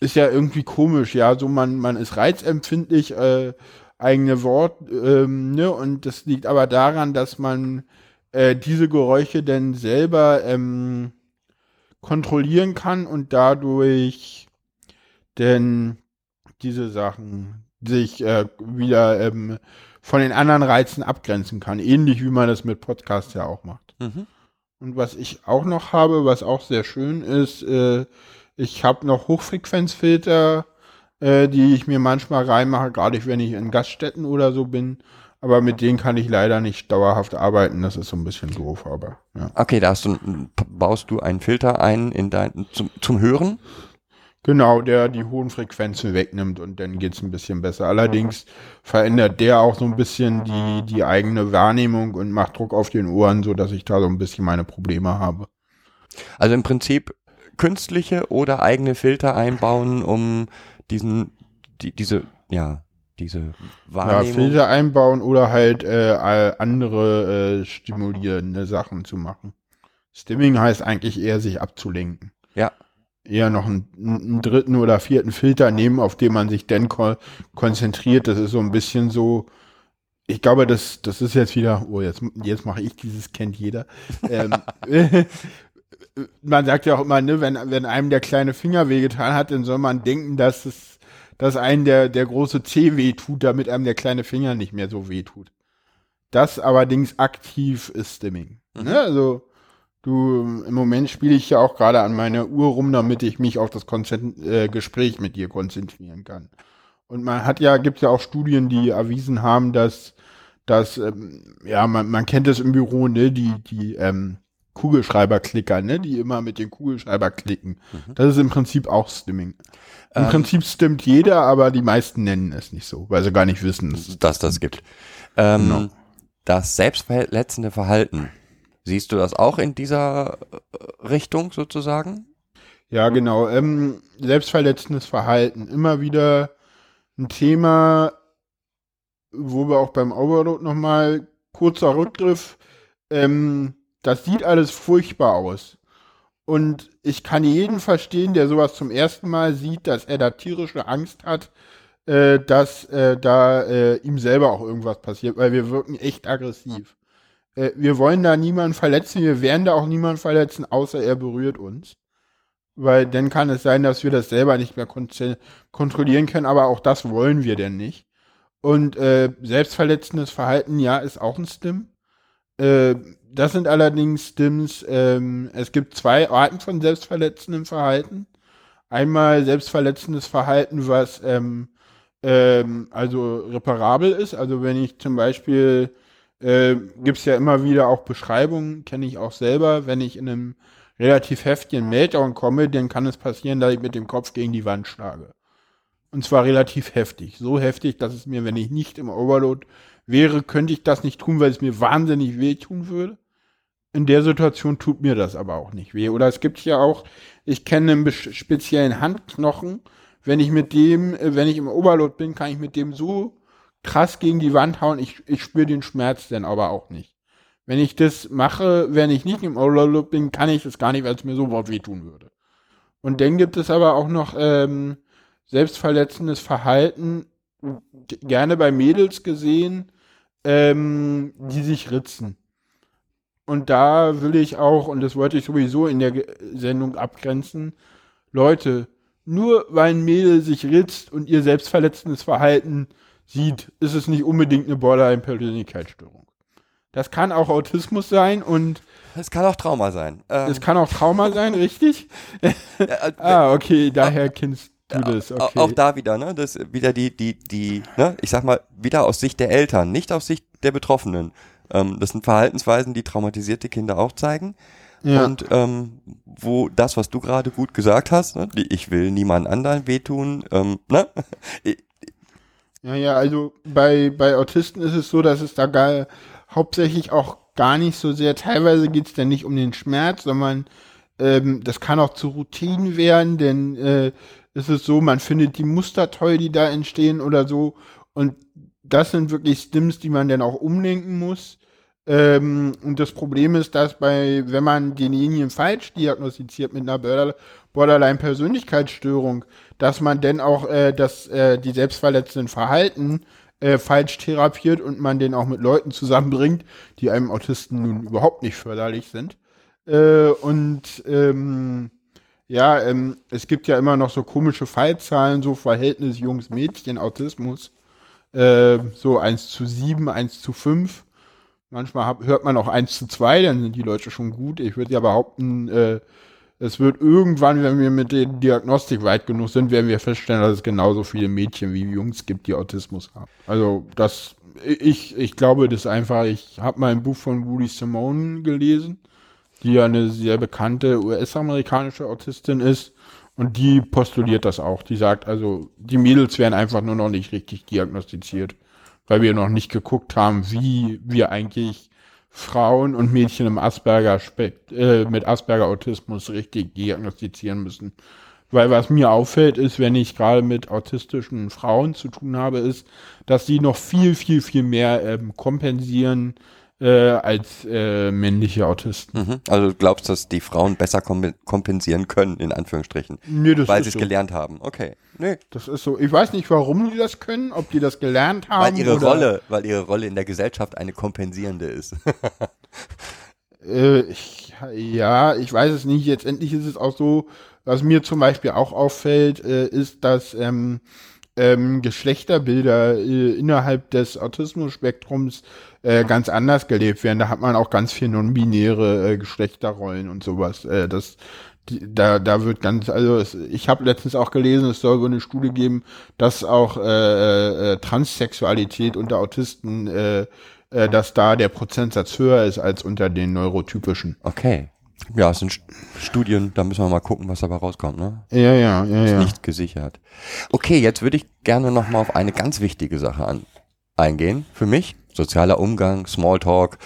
ist ja irgendwie komisch, ja, so man, man ist reizempfindlich, äh, eigene Wort, ähm, ne, und das liegt aber daran, dass man äh, diese Geräusche denn selber ähm, kontrollieren kann und dadurch denn diese Sachen sich äh, wieder ähm, von den anderen Reizen abgrenzen kann. Ähnlich wie man das mit Podcasts ja auch macht. Mhm. Und was ich auch noch habe, was auch sehr schön ist, äh, ich habe noch Hochfrequenzfilter, äh, die ich mir manchmal reinmache, gerade wenn ich in Gaststätten oder so bin. Aber mit denen kann ich leider nicht dauerhaft arbeiten. Das ist so ein bisschen doof, aber ja. Okay, da du, baust du einen Filter ein in dein, zum, zum Hören? Genau, der die hohen Frequenzen wegnimmt und dann geht's ein bisschen besser. Allerdings verändert der auch so ein bisschen die, die eigene Wahrnehmung und macht Druck auf den Ohren, so dass ich da so ein bisschen meine Probleme habe. Also im Prinzip künstliche oder eigene Filter einbauen, um diesen, die, diese, ja, diese Ja, Wahrnehmung. Filter einbauen oder halt äh, andere äh, stimulierende Sachen zu machen. Stimming heißt eigentlich eher sich abzulenken. Ja. Eher noch einen, einen dritten oder vierten Filter nehmen, auf den man sich dann ko konzentriert. Das ist so ein bisschen so, ich glaube, das, das ist jetzt wieder, oh, jetzt, jetzt mache ich dieses, kennt jeder. ähm, man sagt ja auch immer, ne, wenn, wenn einem der kleine Finger wehgetan hat, dann soll man denken, dass es, dass einem der, der große Zeh wehtut, damit einem der kleine Finger nicht mehr so wehtut. Das allerdings aktiv ist Stimming. Ne? Also, du, im Moment spiele ich ja auch gerade an meiner Uhr rum, damit ich mich auf das Konzent äh, Gespräch mit dir konzentrieren kann. Und man hat ja, gibt ja auch Studien, die erwiesen haben, dass, dass ähm, ja, man, man kennt es im Büro, ne, die, die, ähm, Kugelschreiberklicker, ne, die immer mit den Kugelschreiber klicken. Das ist im Prinzip auch Stimming. Im Ähm. Prinzip stimmt jeder, aber die meisten nennen es nicht so, weil sie gar nicht wissen. dass dass das gibt. Ähm, Genau. Das selbstverletzende Verhalten. Siehst du das auch in dieser äh, Richtung sozusagen? Ja, genau. Ähm, selbstverletzendes Verhalten. Immer wieder ein Thema, wo wir auch beim Overload nochmal kurzer Rückgriff. Ähm, das sieht alles furchtbar aus. Und ich kann jeden verstehen, der sowas zum ersten Mal sieht, dass er da tierische Angst hat, äh, dass äh, da äh, ihm selber auch irgendwas passiert, weil wir wirken echt aggressiv. Äh, wir wollen da niemanden verletzen, wir werden da auch niemanden verletzen, außer er berührt uns. Weil dann kann es sein, dass wir das selber nicht mehr kon kontrollieren können, aber auch das wollen wir denn nicht. Und äh, selbstverletzendes Verhalten, ja, ist auch ein Stim. Äh, das sind allerdings Stims, ähm, es gibt zwei Arten von selbstverletzendem Verhalten. Einmal selbstverletzendes Verhalten, was ähm, ähm, also reparabel ist. Also wenn ich zum Beispiel, äh, gibt es ja immer wieder auch Beschreibungen, kenne ich auch selber, wenn ich in einem relativ heftigen Meltdown komme, dann kann es passieren, dass ich mit dem Kopf gegen die Wand schlage. Und zwar relativ heftig. So heftig, dass es mir, wenn ich nicht im Overload wäre, könnte ich das nicht tun, weil es mir wahnsinnig wehtun würde. in der Situation tut mir das aber auch nicht weh. Oder es gibt ja auch, ich kenne einen speziellen Handknochen, wenn ich mit dem, äh, wenn ich im Oberlot bin, kann ich mit dem so krass gegen die Wand hauen, ich, ich spüre den Schmerz dann aber auch nicht. Wenn ich das mache, wenn ich nicht im Oberlot bin, kann ich das gar nicht, weil es mir sofort wehtun würde. Und dann gibt es aber auch noch ähm, selbstverletzendes Verhalten, gerne bei Mädels gesehen, ähm, die sich ritzen. Und da will ich auch, und das wollte ich sowieso in der Sendung abgrenzen, Leute, nur weil ein Mädel sich ritzt und ihr selbstverletzendes Verhalten sieht, ist es nicht unbedingt eine Borderline-Persönlichkeitsstörung. Das kann auch Autismus sein und Es kann auch Trauma sein. Ähm, es kann auch Trauma sein, richtig? äh, äh, Ah, okay, daher kennst das, Au- okay. Auch da wieder, ne? Das wieder die, die, die, ne? Ich sag mal, wieder aus Sicht der Eltern, nicht aus Sicht der Betroffenen. Ähm, das sind Verhaltensweisen, die traumatisierte Kinder auch zeigen. Ja. Und ähm, wo das, was du gerade gut gesagt hast, ne? ich will niemand anderen wehtun, ähm, ne? Ja, ja, also bei, bei Autisten ist es so, dass es da gar, hauptsächlich auch gar nicht so sehr, teilweise geht es dann nicht um den Schmerz, sondern ähm, das kann auch zu Routinen werden, denn äh, es ist so, man findet die Muster toll, die da entstehen oder so und das sind wirklich Stims, die man dann auch umlenken muss. Ähm, und das Problem ist, dass bei, wenn man denjenigen falsch diagnostiziert mit einer Border- Borderline-Persönlichkeitsstörung, dass man dann auch äh, das, äh, die selbstverletzenden Verhalten äh, falsch therapiert und man den auch mit Leuten zusammenbringt, die einem Autisten nun überhaupt nicht förderlich sind. Äh, und ähm, ja, ähm, es gibt ja immer noch so komische Fallzahlen, so Verhältnis Jungs-Mädchen, Autismus. Äh, so 1 zu 7, 1 zu 5. Manchmal hab, hört man auch 1 zu 2, dann sind die Leute schon gut. Ich würde ja behaupten, äh, es wird irgendwann, wenn wir mit der Diagnostik weit genug sind, werden wir feststellen, dass es genauso viele Mädchen wie Jungs gibt, die Autismus haben. Also das, ich, ich glaube das einfach, ich habe mal ein Buch von Woody Simone gelesen, die ja eine sehr bekannte US-amerikanische Autistin ist. Und die postuliert das auch. Die sagt also, die Mädels werden einfach nur noch nicht richtig diagnostiziert, weil wir noch nicht geguckt haben, wie wir eigentlich Frauen und Mädchen im Asperger äh, mit Asperger Autismus richtig diagnostizieren müssen. Weil was mir auffällt, ist, wenn ich gerade mit autistischen Frauen zu tun habe, ist, dass sie noch viel, viel, viel mehr ähm, kompensieren äh, als äh, männliche Autisten. Mhm. Also du glaubst, dass die Frauen besser kom kompensieren können, in Anführungsstrichen, Nee, das weil sie es so. gelernt haben. Okay. Nee. Das ist so. Ich weiß nicht, warum die das können, ob die das gelernt haben. Weil ihre oder, Rolle, weil ihre Rolle in der Gesellschaft eine kompensierende ist. Äh, ich, ja, ich weiß es nicht. Letztendlich ist es auch so, was mir zum Beispiel auch auffällt, äh, ist, dass ähm, ähm, Geschlechterbilder äh, innerhalb des Autismus-Spektrums äh, ganz anders gelebt werden. Da hat man auch ganz viel non-binäre äh, Geschlechterrollen und sowas. Äh, das, die, da, da wird ganz, also es, ich habe letztens auch gelesen, es soll wohl eine Studie geben, dass auch äh, äh, Transsexualität unter Autisten, äh, äh, dass da der Prozentsatz höher ist als unter den neurotypischen. Okay. Ja, es sind St- Studien, da müssen wir mal gucken, was dabei rauskommt, ne? Ja, ja, ja, Ist ja. nicht gesichert. Okay, jetzt würde ich gerne nochmal auf eine ganz wichtige Sache an, eingehen. Für mich, sozialer Umgang, Smalltalk,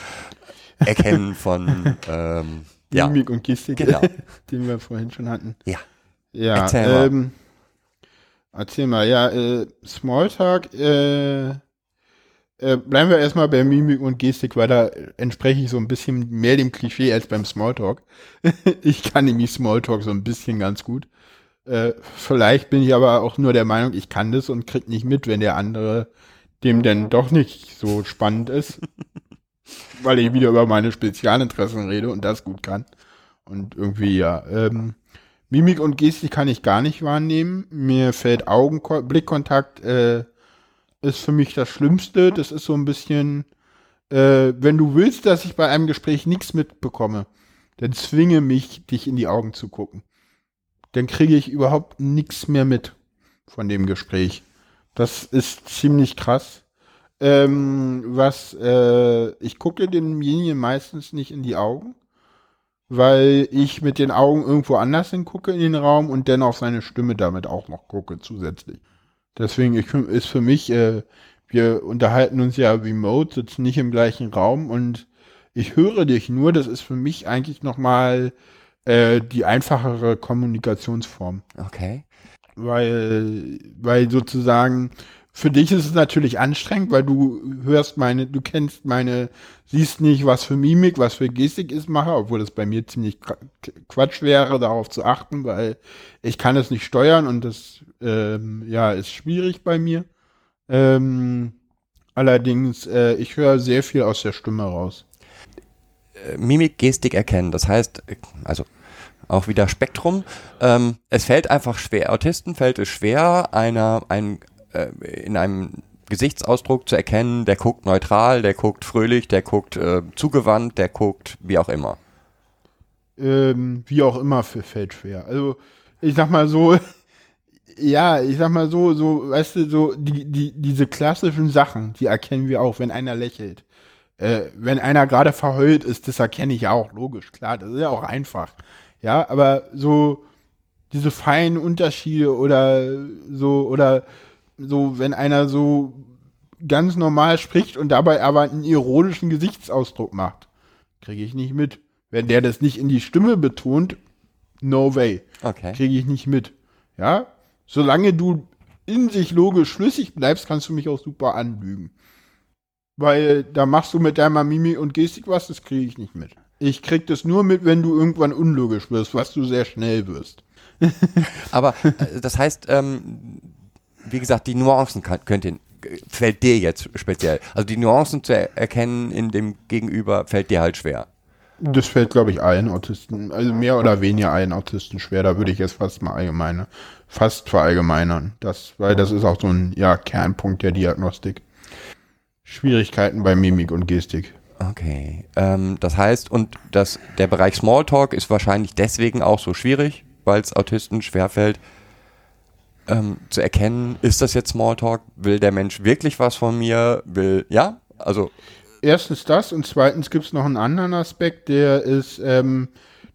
Erkennen von, ähm, ja, Mimik und Gestik, genau. den wir vorhin schon hatten. Ja. Ja, Erzähl mal. ähm, erzähl mal, ja, äh, Smalltalk, äh, äh, bleiben wir erstmal bei Mimik und Gestik, weil da entspreche ich so ein bisschen mehr dem Klischee als beim Smalltalk. ich kann nämlich Smalltalk so ein bisschen ganz gut. Äh, vielleicht bin ich aber auch nur der Meinung, ich kann das und krieg nicht mit, wenn der andere dem denn doch nicht so spannend ist. weil ich wieder über meine Spezialinteressen rede und das gut kann. Und irgendwie, ja, ähm, Mimik und Gestik kann ich gar nicht wahrnehmen. Mir fällt Augen, Blickkontakt, äh, ist für mich das Schlimmste. Das ist so ein bisschen, äh, wenn du willst, dass ich bei einem Gespräch nichts mitbekomme, dann zwinge mich, dich in die Augen zu gucken. Dann kriege ich überhaupt nichts mehr mit von dem Gespräch. Das ist ziemlich krass. Ähm, was, äh, ich gucke demjenigen meistens nicht in die Augen, weil ich mit den Augen irgendwo anders hingucke in den Raum und dann auf seine Stimme damit auch noch gucke zusätzlich. Deswegen ich, ist für mich, äh, wir unterhalten uns ja remote, sitzen nicht im gleichen Raum und ich höre dich nur, das ist für mich eigentlich nochmal äh, die einfachere Kommunikationsform. Okay. Weil, weil sozusagen, für dich ist es natürlich anstrengend, weil du hörst meine, du kennst meine, siehst nicht, was für Mimik, was für Gestik ich mache, obwohl das bei mir ziemlich Quatsch wäre, darauf zu achten, weil ich kann es nicht steuern und das, ähm, ja, ist schwierig bei mir. Ähm, allerdings, äh, ich höre sehr viel aus der Stimme raus. Mimik, Gestik erkennen, das heißt, also auch wieder Spektrum. Ähm, es fällt einfach schwer, Autisten fällt es schwer, einer, ein, äh, in einem Gesichtsausdruck zu erkennen, der guckt neutral, der guckt fröhlich, der guckt äh, zugewandt, der guckt wie auch immer. Ähm, wie auch immer fällt schwer. Also ich sag mal so, ja, ich sag mal so, so, weißt du, so die, die, diese klassischen Sachen, die erkennen wir auch, wenn einer lächelt. Äh, wenn einer gerade verheult ist, das erkenne ich auch, logisch, klar, das ist ja auch einfach. Ja, aber so diese feinen Unterschiede oder so, oder so, wenn einer so ganz normal spricht und dabei aber einen ironischen Gesichtsausdruck macht, kriege ich nicht mit. Wenn der das nicht in die Stimme betont, no way. Okay. Kriege ich nicht mit. Ja? Solange du in sich logisch schlüssig bleibst, kannst du mich auch super anlügen. Weil da machst du mit deiner Mimik und Gestik was, das kriege ich nicht mit. Ich krieg das nur mit, wenn du irgendwann unlogisch wirst, was du sehr schnell wirst. Aber äh, das heißt, ähm, wie gesagt, die Nuancen kann, könnt ihr, fällt dir jetzt speziell. Also die Nuancen zu er erkennen in dem Gegenüber fällt dir halt schwer. Das fällt, glaube ich, allen Autisten, also mehr oder weniger allen Autisten schwer. Da würde ich jetzt fast mal allgemeine, fast verallgemeinern. Das, weil das ist auch so ein ja, Kernpunkt der Diagnostik. Schwierigkeiten bei Mimik und Gestik. Okay. Ähm, das heißt, und das, der Bereich Smalltalk ist wahrscheinlich deswegen auch so schwierig, weil es Autisten schwerfällt, ähm, zu erkennen, ist das jetzt Smalltalk? Will der Mensch wirklich was von mir? Will, ja? Also. Erstens das und zweitens gibt es noch einen anderen Aspekt, der ist, ähm,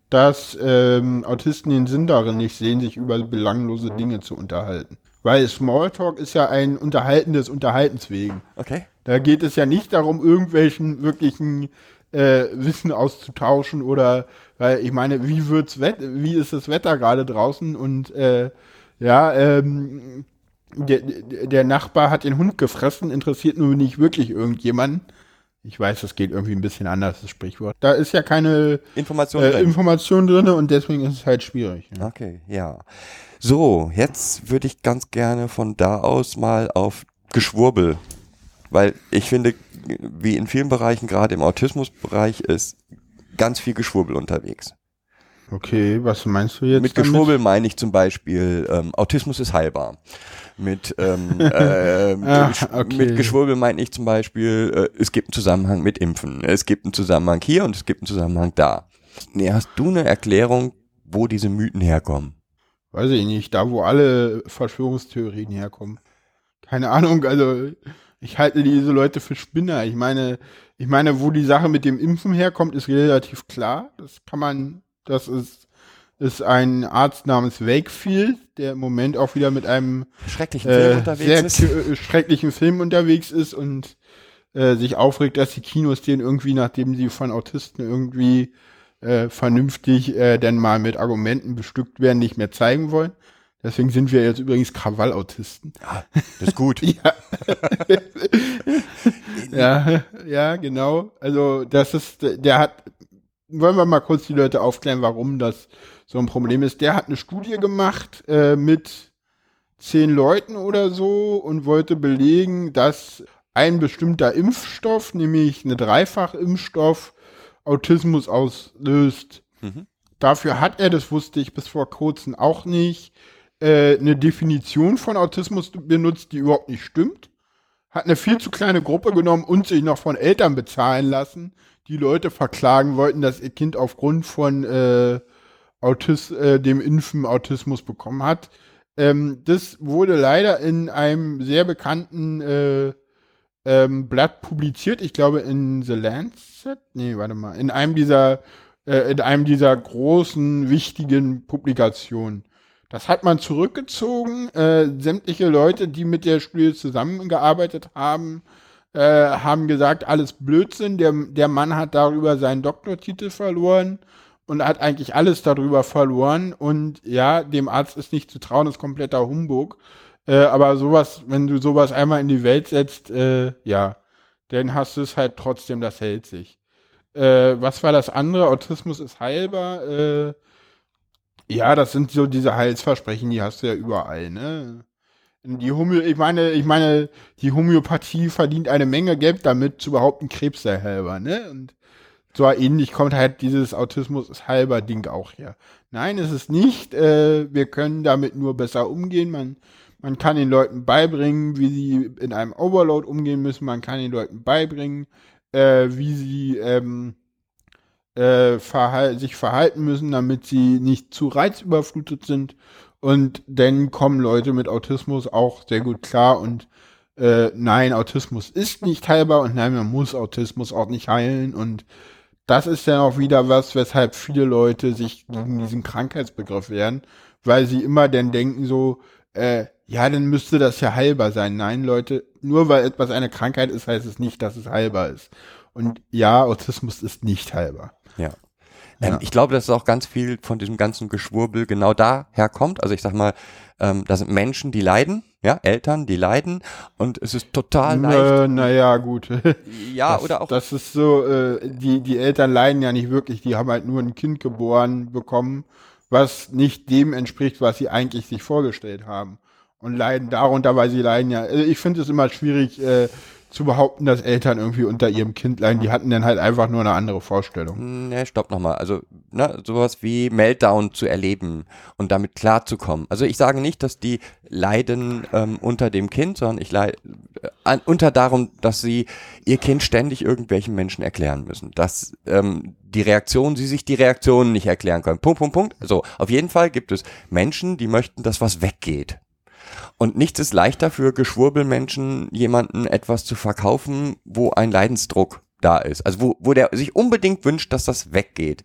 dass ähm, Autisten den Sinn darin nicht sehen, sich über belanglose Dinge zu unterhalten. Weil Smalltalk ist ja ein Unterhalten des Unterhaltens wegen. Okay. Da geht es ja nicht darum, irgendwelchen wirklichen äh, Wissen auszutauschen oder, weil ich meine, wie wird's Wett wie ist das Wetter gerade draußen und äh, ja, ähm, der, der Nachbar hat den Hund gefressen, interessiert nur nicht wirklich irgendjemanden. Ich weiß, das geht irgendwie ein bisschen anders, das Sprichwort. Da ist ja keine Information, äh, drin. Information drin und deswegen ist es halt schwierig. Ja. Okay, ja. So, jetzt würde ich ganz gerne von da aus mal auf Geschwurbel, weil ich finde, wie in vielen Bereichen, gerade im Autismusbereich, ist ganz viel Geschwurbel unterwegs. Okay, was meinst du jetzt? Mit Geschwurbel meine ich zum Beispiel, ähm, Autismus ist heilbar. Mit, ähm, äh, Ah, okay. mit Geschwurbel meine ich zum Beispiel, äh, es gibt einen Zusammenhang mit Impfen. Es gibt einen Zusammenhang hier und es gibt einen Zusammenhang da. Nee, hast du eine Erklärung, wo diese Mythen herkommen? Weiß ich nicht, da wo alle Verschwörungstheorien herkommen. Keine Ahnung, also ich halte diese Leute für Spinner. Ich meine, ich meine, wo die Sache mit dem Impfen herkommt, ist relativ klar. Das kann man, das ist, ist ein Arzt namens Wakefield, der im Moment auch wieder mit einem Schrecklichen Film äh, unterwegs sehr ist? äh, schrecklichen Film unterwegs ist und äh, sich aufregt, dass die Kinos den irgendwie, nachdem sie von Autisten irgendwie äh, vernünftig äh, dann mal mit Argumenten bestückt werden, nicht mehr zeigen wollen. Deswegen sind wir jetzt übrigens Krawallautisten. Das ist gut. Ja. ja, ja, genau. Also das ist, der hat, wollen wir mal kurz die Leute aufklären, warum das so ein Problem ist. Der hat eine Studie gemacht äh, mit zehn Leuten oder so und wollte belegen, dass ein bestimmter Impfstoff, nämlich eine Dreifachimpfstoff, Autismus auslöst. Mhm. Dafür hat er, das wusste ich bis vor kurzem auch nicht, äh, eine Definition von Autismus benutzt, die überhaupt nicht stimmt. Hat eine viel zu kleine Gruppe genommen und sich noch von Eltern bezahlen lassen, die Leute verklagen wollten, dass ihr Kind aufgrund von äh, Autis äh, dem Impfen Autismus bekommen hat. Ähm, das wurde leider in einem sehr bekannten äh, ähm, Blatt publiziert, ich glaube in The Lancet, nee, warte mal, in einem dieser, äh, in einem dieser großen, wichtigen Publikationen. Das hat man zurückgezogen. Äh, sämtliche Leute, die mit der Studie zusammengearbeitet haben, äh, haben gesagt, alles Blödsinn. Der, der Mann hat darüber seinen Doktortitel verloren und hat eigentlich alles darüber verloren. Und ja, dem Arzt ist nicht zu trauen, ist kompletter Humbug. Äh, aber sowas, wenn du sowas einmal in die Welt setzt, äh, ja, dann hast du es halt trotzdem, das hält sich. Äh, was war das andere? Autismus ist heilbar. Äh, ja, das sind so diese Heilsversprechen, die hast du ja überall, ne? Die Homö ich meine, ich meine, die Homöopathie verdient eine Menge Geld damit, zu behaupten, Krebs sei heilbar, ne? Und so ähnlich kommt halt dieses Autismus ist halber Ding auch her. Nein, es ist nicht. Äh, wir können damit nur besser umgehen. Man, man kann den Leuten beibringen, wie sie in einem Overload umgehen müssen. Man kann den Leuten beibringen, äh, wie sie ähm, äh, verhal sich verhalten müssen, damit sie nicht zu reizüberflutet sind. Und dann kommen Leute mit Autismus auch sehr gut klar und äh, nein, Autismus ist nicht heilbar und nein, man muss Autismus auch nicht heilen und das ist dann auch wieder was, weshalb viele Leute sich gegen diesen Krankheitsbegriff wehren, weil sie immer dann denken so, äh, ja, dann müsste das ja heilbar sein. Nein, Leute, nur weil etwas eine Krankheit ist, heißt es nicht, dass es heilbar ist. Und ja, Autismus ist nicht heilbar. Ja. Ähm, Ich glaube, dass auch ganz viel von diesem ganzen Geschwurbel genau daher kommt. Also ich sag mal, ähm, da sind Menschen, die leiden, ja, Eltern, die leiden und es ist total leicht. Naja, gut. ja, das, oder auch. Das ist so, äh, die, die Eltern leiden ja nicht wirklich, die haben halt nur ein Kind geboren bekommen, was nicht dem entspricht, was sie eigentlich sich vorgestellt haben. Und leiden darunter, weil sie leiden ja. Also ich finde es immer schwierig, äh, zu behaupten, dass Eltern irgendwie unter ihrem Kind leiden. Die hatten dann halt einfach nur eine andere Vorstellung. Ne, stopp nochmal. Also, ne, sowas wie Meltdown zu erleben und damit klarzukommen. Also ich sage nicht, dass die leiden ähm, unter dem Kind, sondern ich leide äh, unter darum, dass sie ihr Kind ständig irgendwelchen Menschen erklären müssen. Dass ähm, die Reaktion, sie sich die Reaktionen nicht erklären können. Punkt, Punkt, Punkt. So, auf jeden Fall gibt es Menschen, die möchten, dass was weggeht. Und nichts ist leichter für Geschwurbelmenschen, jemanden etwas zu verkaufen, wo ein Leidensdruck da ist. Also wo, wo der sich unbedingt wünscht, dass das weggeht.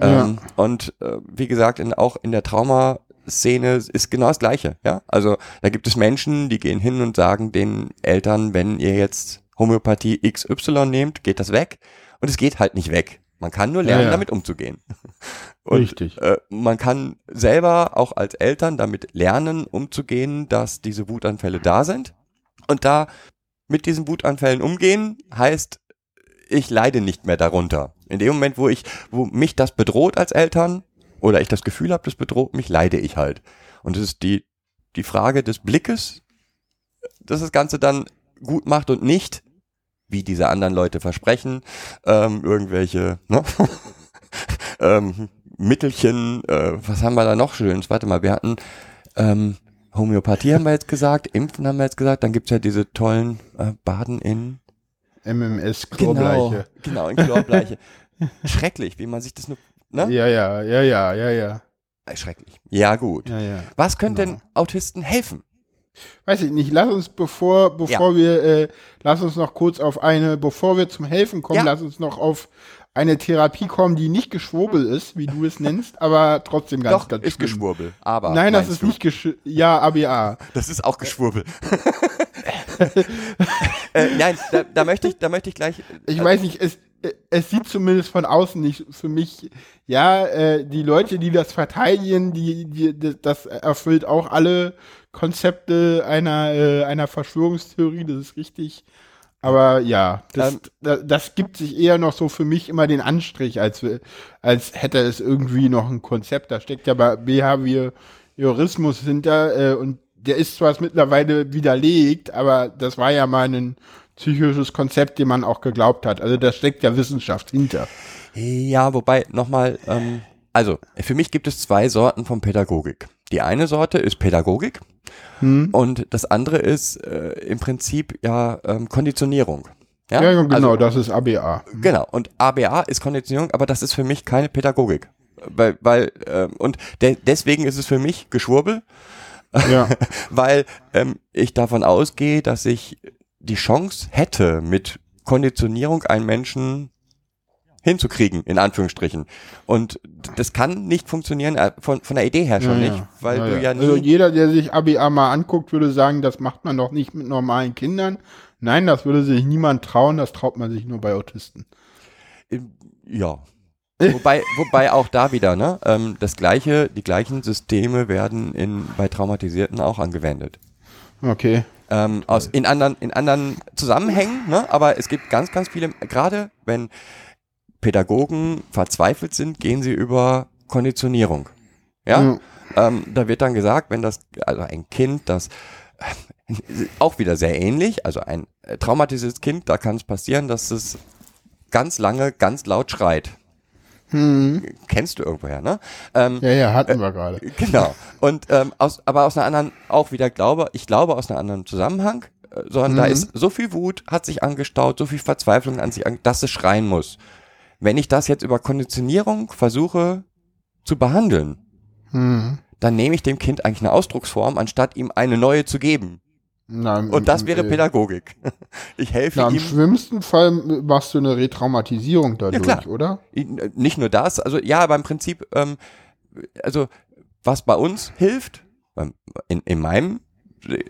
Ja. Ähm, und äh, wie gesagt, in, auch in der Traumaszene ist genau das Gleiche. Ja, also da gibt es Menschen, die gehen hin und sagen den Eltern, wenn ihr jetzt Homöopathie XY nehmt, geht das weg. Und es geht halt nicht weg. Man kann nur lernen, Ja, ja. damit umzugehen. Und, Richtig. Äh, man kann selber auch als Eltern damit lernen, umzugehen, dass diese Wutanfälle da sind. Und da mit diesen Wutanfällen umgehen, heißt, ich leide nicht mehr darunter. In dem Moment, wo ich, wo mich das bedroht als Eltern, oder ich das Gefühl habe, das bedroht mich, leide ich halt. Und es ist die, die Frage des Blickes, dass das Ganze dann gut macht und nicht, wie diese anderen Leute versprechen, ähm, irgendwelche ne? ähm, Mittelchen, äh, was haben wir da noch Schönes? Warte mal, wir hatten ähm, Homöopathie haben wir jetzt gesagt, Impfen haben wir jetzt gesagt, dann gibt's ja diese tollen äh, Baden in MMS, genau, Chlorbleiche. genau, in Chlorbleiche. Schrecklich, wie man sich das nur, ne? Ja, ja, ja, ja, ja, ja. Äh, Schrecklich. Ja, gut. ja, ja. Was könnte Genau. denn Autisten helfen? Weiß ich nicht, lass uns bevor, bevor wir, äh, lass uns noch kurz auf eine, bevor wir zum Helfen kommen, Ja. lass uns noch auf eine Therapie kommen, die nicht geschwurbel ist, wie du es nennst, aber trotzdem ganz, Doch, ganz ist schlimm. Geschwurbel. Aber Nein, das ist du? nicht gesch ja, ABA. Das ist auch Geschwurbel. äh, nein, da, da möchte ich, da möchte ich gleich. Ich weiß nicht, es, es sieht zumindest von außen nicht für mich, ja, äh, die Leute, die das verteidigen, die, die, das erfüllt auch alle Konzepte einer, äh, einer Verschwörungstheorie, das ist richtig. Aber ja, das, Ähm, das, das gibt sich eher noch so für mich immer den Anstrich, als, als hätte es irgendwie noch ein Konzept. Da steckt ja bei Behaviorismus hinter äh, und der ist zwar mittlerweile widerlegt, aber das war ja mal ein psychisches Konzept, dem man auch geglaubt hat. Also da steckt ja Wissenschaft hinter. Ja, wobei, nochmal, ähm, also, für mich gibt es zwei Sorten von Pädagogik. Die eine Sorte ist Pädagogik Hm? und das andere ist äh, im Prinzip ja ähm, Konditionierung. Ja, Ja, genau, also, das ist ABA. Genau, und ABA ist Konditionierung, aber das ist für mich keine Pädagogik. Weil, weil ähm, und de deswegen ist es für mich Geschwurbel, Ja, weil ähm, ich davon ausgehe, dass ich die Chance hätte, mit Konditionierung einen Menschen hinzukriegen, in Anführungsstrichen. Und das kann nicht funktionieren, äh, von, von der Idee her schon ja, nicht, ja. weil ja, du ja nie... Also jeder, der sich ABA mal anguckt, würde sagen, das macht man doch nicht mit normalen Kindern. Nein, das würde sich niemand trauen, das traut man sich nur bei Autisten. Ja. Wobei, wobei auch da wieder, ne, ähm, das gleiche, die gleichen Systeme werden in, bei Traumatisierten auch angewendet. Okay. Ähm, aus, in anderen, in anderen Zusammenhängen, ne, aber es gibt ganz, ganz viele, gerade wenn Pädagogen verzweifelt sind, gehen sie über Konditionierung. Ja, Ja. Ähm, da wird dann gesagt, wenn das, also ein Kind, das äh, auch wieder sehr ähnlich, also ein äh, traumatisiertes Kind, da kann es passieren, dass es ganz lange ganz laut schreit. Kennst du irgendwoher, ne? Ähm, Ja, ja, hatten wir gerade. Genau. Und ähm, aus, aber aus einer anderen, auch wieder glaube, ich glaube aus einem anderen Zusammenhang, äh, sondern da ist so viel Wut, hat sich angestaut, so viel Verzweiflung an sich, dass es schreien muss. Wenn ich das jetzt über Konditionierung versuche zu behandeln, Hm. dann nehme ich dem Kind eigentlich eine Ausdrucksform, anstatt ihm eine neue zu geben. Na, im- Und das im- wäre äh, Pädagogik. Ich helfe Na, im ihm. schlimmsten Fall machst du eine Retraumatisierung dadurch, klar. oder? Nicht nur das, also ja, aber im Prinzip, ähm, also was bei uns hilft, in, in meinem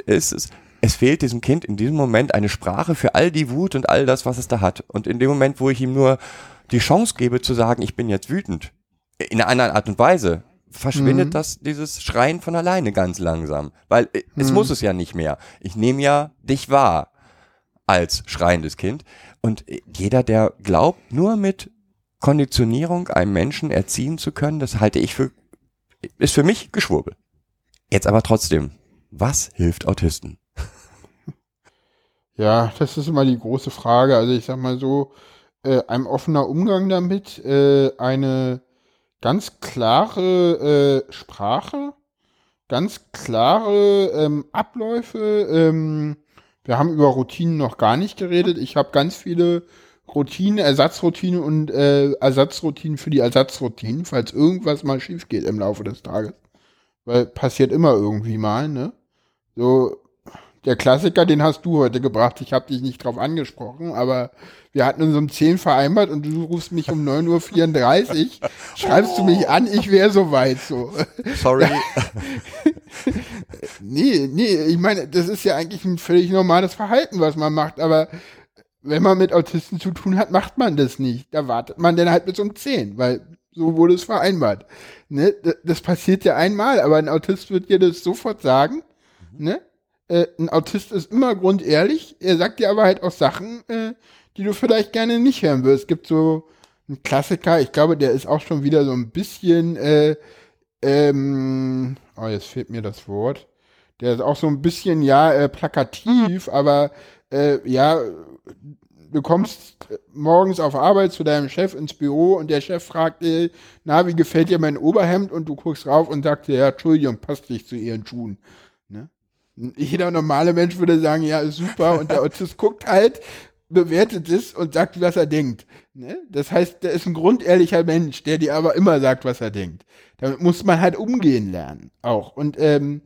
ist es, es fehlt diesem Kind in diesem Moment eine Sprache für all die Wut und all das, was es da hat. Und in dem Moment, wo ich ihm nur die Chance gebe zu sagen, ich bin jetzt wütend, in einer anderen Art und Weise, verschwindet Mhm. das, dieses Schreien von alleine ganz langsam. Weil äh, es Mhm. muss es ja nicht mehr. Ich nehme ja dich wahr als schreiendes Kind. Und äh, jeder, der glaubt, nur mit Konditionierung einen Menschen erziehen zu können, das halte ich für, ist für mich Geschwurbel. Jetzt aber trotzdem, was hilft Autisten? Ja, das ist immer die große Frage. Also ich sag mal so, äh, ein offener Umgang damit, äh, eine ganz klare äh, Sprache, ganz klare ähm, Abläufe. Ähm, wir haben über Routinen noch gar nicht geredet. Ich habe ganz viele Routinen, Ersatzroutinen und äh, Ersatzroutinen für die Ersatzroutinen, falls irgendwas mal schief geht im Laufe des Tages. Weil passiert immer irgendwie mal, ne? So, der Klassiker, den hast du heute gebracht. Ich habe dich nicht drauf angesprochen, aber wir hatten uns um 10 vereinbart und du rufst mich um 9.34 Uhr, schreibst du mich an, ich wäre soweit so. Sorry. Nee, nee, ich meine, das ist ja eigentlich ein völlig normales Verhalten, was man macht, aber wenn man mit Autisten zu tun hat, macht man das nicht. Da wartet man dann halt bis um 10, weil so wurde es vereinbart. Ne? Das, das passiert ja einmal, aber ein Autist wird dir das sofort sagen. Ne? Äh, ein Autist ist immer grundehrlich, er sagt dir aber halt auch Sachen, äh, die du vielleicht gerne nicht hören wirst. Es gibt so einen Klassiker, ich glaube, der ist auch schon wieder so ein bisschen, äh, ähm, oh, jetzt fehlt mir das Wort. Der ist auch so ein bisschen, ja, äh, plakativ, aber äh, ja, du kommst morgens auf Arbeit zu deinem Chef ins Büro und der Chef fragt dir, na, wie gefällt dir mein Oberhemd? Und du guckst rauf und sagst dir, ja, Entschuldigung, passt nicht zu ihren Schuhen. Jeder normale Mensch würde sagen, ja, ist super. Und der Autist guckt halt, bewertet es und sagt, was er denkt. Ne? Das heißt, der ist ein grundehrlicher Mensch, der dir aber immer sagt, was er denkt. Damit muss man halt umgehen lernen. Auch. Und ähm,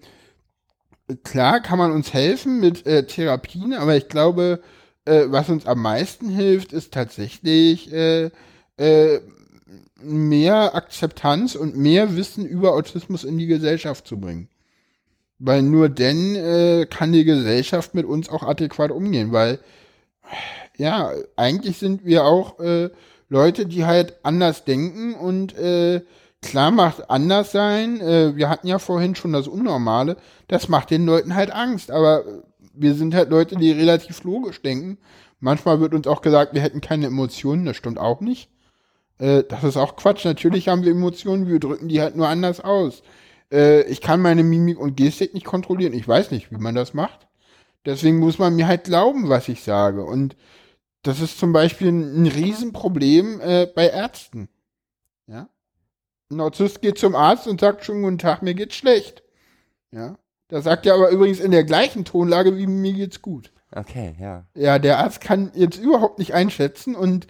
klar kann man uns helfen mit äh, Therapien, aber ich glaube, äh, was uns am meisten hilft, ist tatsächlich äh, äh, mehr Akzeptanz und mehr Wissen über Autismus in die Gesellschaft zu bringen. Weil nur dann äh, kann die Gesellschaft mit uns auch adäquat umgehen, weil ja, eigentlich sind wir auch äh, Leute, die halt anders denken und äh, klar macht anders sein. Äh, wir hatten ja vorhin schon das Unnormale. Das macht den Leuten halt Angst, aber wir sind halt Leute, die relativ logisch denken. Manchmal wird uns auch gesagt, wir hätten keine Emotionen. Das stimmt auch nicht. Äh, das ist auch Quatsch. Natürlich haben wir Emotionen, wir drücken die halt nur anders aus. Äh, ich kann meine Mimik und Gestik nicht kontrollieren. Ich weiß nicht, wie man das macht. Deswegen muss man mir halt glauben, was ich sage. Und das ist zum Beispiel ein, ein Riesenproblem äh, bei Ärzten. Ja. Ein Autist geht zum Arzt und sagt schon guten Tag, mir geht's schlecht. Ja. Da sagt er aber übrigens in der gleichen Tonlage wie mir geht's gut. Okay, ja. Ja, der Arzt kann jetzt überhaupt nicht einschätzen und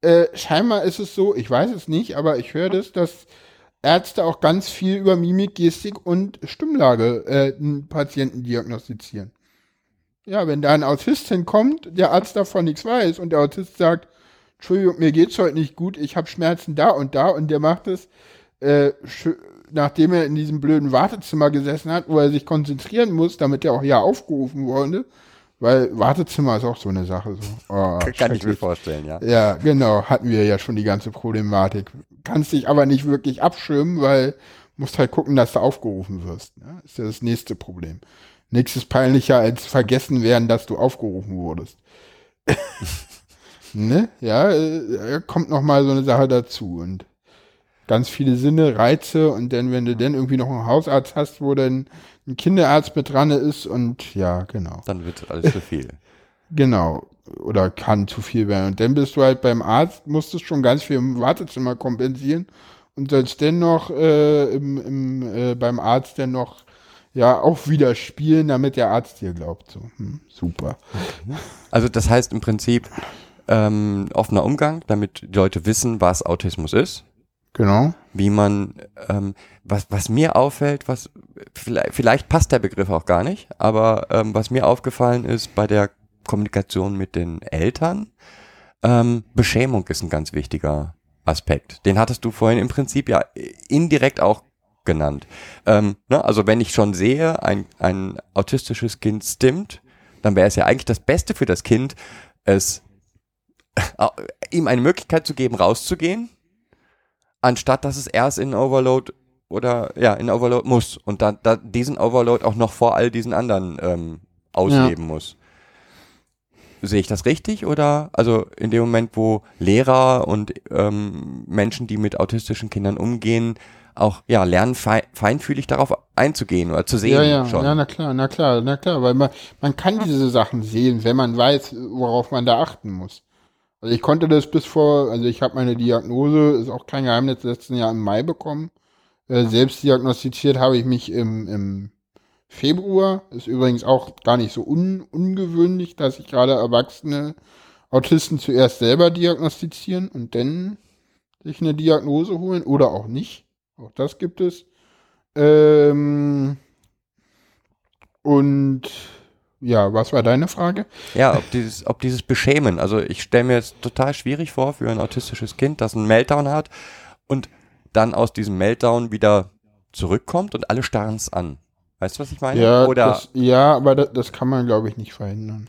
äh, scheinbar ist es so, ich weiß es nicht, aber ich höre das, dass Ärzte auch ganz viel über Mimik, Gestik und Stimmlage äh, einen Patienten diagnostizieren. Ja, wenn da ein Autist hinkommt, der Arzt davon nichts weiß und der Autist sagt, Entschuldigung, mir geht's heute nicht gut, ich habe Schmerzen da und da und der macht es, äh, nachdem er in diesem blöden Wartezimmer gesessen hat, wo er sich konzentrieren muss, damit er auch ja aufgerufen wurde, Weil Wartezimmer ist auch so eine Sache. So. Oh, Kann ich mir vorstellen, ja. Ja, genau, hatten wir ja schon die ganze Problematik. Kannst dich aber nicht wirklich abschirmen, weil musst halt gucken, dass du aufgerufen wirst. Ne? Ist ja das nächste Problem. Nichts ist peinlicher als vergessen werden, dass du aufgerufen wurdest. ne? Ja, äh, kommt noch mal so eine Sache dazu und ganz viele Sinne, Reize und dann, wenn du dann irgendwie noch einen Hausarzt hast, wo dann ein Kinderarzt mit dran ist und ja, genau. Dann wird alles zu viel. Genau. Oder kann zu viel werden. Und dann bist du halt beim Arzt, musstest schon ganz viel im Wartezimmer kompensieren und sollst dann noch äh, im, im, äh, beim Arzt dann noch ja auch wieder spielen, damit der Arzt dir glaubt. So, hm, super. Also das heißt im Prinzip ähm, offener Umgang, damit die Leute wissen, was Autismus ist, Genau. wie man, ähm, was, was mir auffällt, was vielleicht, vielleicht passt der Begriff auch gar nicht, aber ähm, was mir aufgefallen ist bei der Kommunikation mit den Eltern, ähm, Beschämung ist ein ganz wichtiger Aspekt. Den hattest du vorhin im Prinzip ja indirekt auch genannt. Ähm, ne? Also wenn ich schon sehe, ein, ein autistisches Kind stimmt, dann wäre es ja eigentlich das Beste für das Kind, es äh, ihm eine Möglichkeit zu geben, rauszugehen, anstatt dass es erst in Overload oder ja, in Overload muss und dann da diesen Overload auch noch vor all diesen anderen ähm, ausleben muss. Sehe ich das richtig oder also in dem Moment, wo Lehrer und ähm, Menschen, die mit autistischen Kindern umgehen, auch ja lernen, fei feinfühlig darauf einzugehen oder zu sehen Ja, ja, schon. ja, na klar, na klar, na klar, weil man, man kann diese Sachen sehen, wenn man weiß, worauf man da achten muss. Also ich konnte das bis vor, also ich habe meine Diagnose, ist auch kein Geheimnis, letzten Jahr im Mai bekommen. Äh, selbst diagnostiziert habe ich mich im, im Februar. Ist übrigens auch gar nicht so un, ungewöhnlich, dass sich gerade erwachsene Autisten zuerst selber diagnostizieren und dann sich eine Diagnose holen oder auch nicht. Auch das gibt es. Ähm, und ja, was war deine Frage? Ja, ob dieses, ob dieses Beschämen, also ich stelle mir jetzt total schwierig vor für ein autistisches Kind, das einen Meltdown hat und dann aus diesem Meltdown wieder zurückkommt und alle starren es an. Weißt du, was ich meine? Ja, Oder, das, ja aber das, das kann man, glaube ich, nicht verhindern.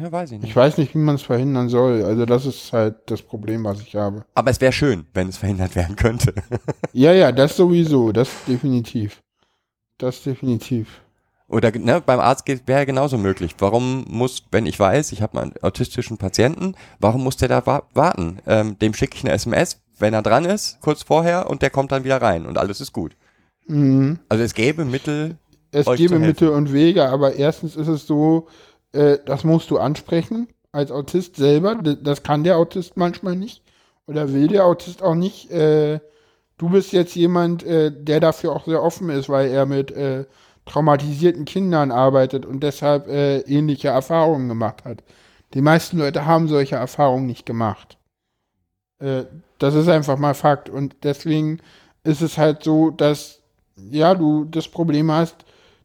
ja, weiß ich nicht. Ich weiß nicht, wie man es verhindern soll. Also das ist halt das Problem, was ich habe. Aber es wäre schön, wenn es verhindert werden könnte. Ja, ja, das sowieso, das definitiv. Das definitiv. Oder ne, beim Arzt wäre genauso möglich. Warum muss, wenn ich weiß, ich habe einen autistischen Patienten, warum muss der da wa warten? Ähm, dem schicke ich eine SMS, wenn er dran ist, kurz vorher, und der kommt dann wieder rein und alles ist gut. Mhm. Also es gäbe Mittel. Es helfen. Mittel und Wege, aber erstens ist es so, äh, das musst du ansprechen als Autist selber. Das kann der Autist manchmal nicht oder will der Autist auch nicht. Äh, du bist jetzt jemand, äh, der dafür auch sehr offen ist, weil er mit äh, traumatisierten Kindern arbeitet und deshalb äh, ähnliche Erfahrungen gemacht hat. Die meisten Leute haben solche Erfahrungen nicht gemacht. Äh, das ist einfach mal Fakt. Und deswegen ist es halt so, dass ja, du das Problem hast,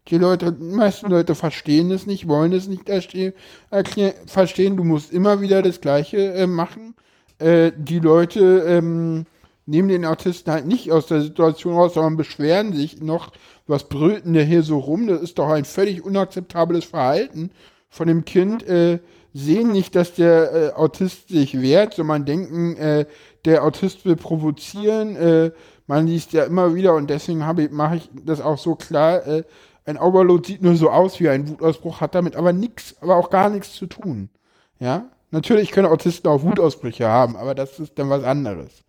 die Leute, die meisten Leute verstehen es nicht, wollen es nicht erste- erklär, verstehen. Du musst immer wieder das Gleiche äh, machen. Äh, die Leute ähm, nehmen den Autisten halt nicht aus der Situation raus, sondern beschweren sich noch, was brüllt denn der hier so rum? Das ist doch ein völlig unakzeptables Verhalten von dem Kind. Äh, sehen nicht, dass der äh, Autist sich wehrt, sondern denken, äh, der Autist will provozieren. Äh, man liest ja immer wieder und deswegen ich, mache ich das auch so klar. Äh, ein Overload sieht nur so aus wie ein Wutausbruch, hat damit aber nichts, aber auch gar nichts zu tun. Ja, natürlich können Autisten auch Wutausbrüche haben, aber das ist dann was anderes.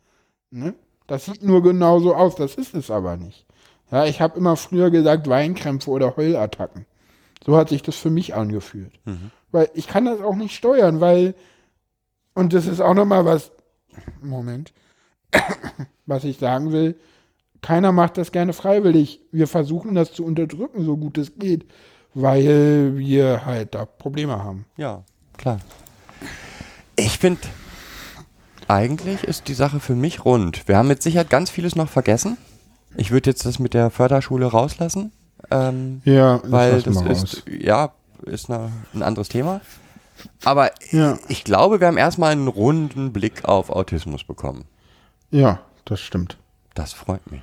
Ne? Das sieht nur genauso aus, das ist es aber nicht. Ja, ich habe immer früher gesagt Weinkrämpfe oder Heulattacken. So hat sich das für mich angefühlt. Weil ich kann das auch nicht steuern, weil, und das ist auch nochmal was, Moment, was ich sagen will, keiner macht das gerne freiwillig. Wir versuchen das zu unterdrücken, so gut es geht, weil wir halt da Probleme haben. Ja, klar. Ich finde, eigentlich ist die Sache für mich rund. Wir haben mit Sicherheit ganz vieles noch vergessen. Ich würde jetzt das mit der Förderschule rauslassen, ähm, Ja, weil das ist, ja, ist eine, ein anderes Thema. Aber Ja. ich glaube, wir haben erstmal einen runden Blick auf Autismus bekommen. Ja, das stimmt. Das freut mich.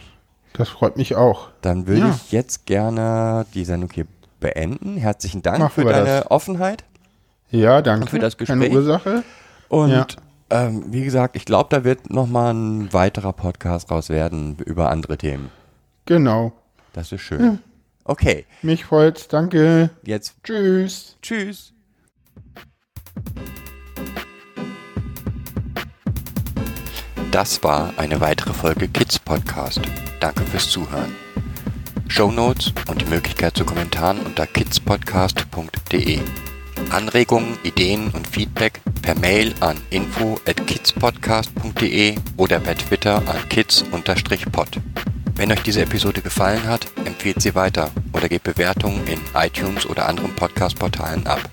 Das freut mich auch. Dann würde Ja. ich jetzt gerne die Sendung hier beenden. Herzlichen Dank Machen für deine das. Offenheit. Ja, danke. für das Keine Gespräch. Ursache. Und Ja. ähm, wie gesagt, ich glaube, da wird nochmal ein weiterer Podcast raus werden über andere Themen. Genau. Das ist schön. Okay, Mich freut's. Danke. jetzt Tschüss. tschüss. Das war eine weitere Folge Kids Podcast. Danke fürs Zuhören. Shownotes und die Möglichkeit zu Kommentaren unter kidspodcast.de. Anregungen, Ideen und Feedback per Mail an info at kidspodcast.de oder per Twitter an kids-pod. Wenn euch diese Episode gefallen hat, empfehlt sie weiter oder gebt Bewertungen in iTunes oder anderen Podcast-Portalen ab.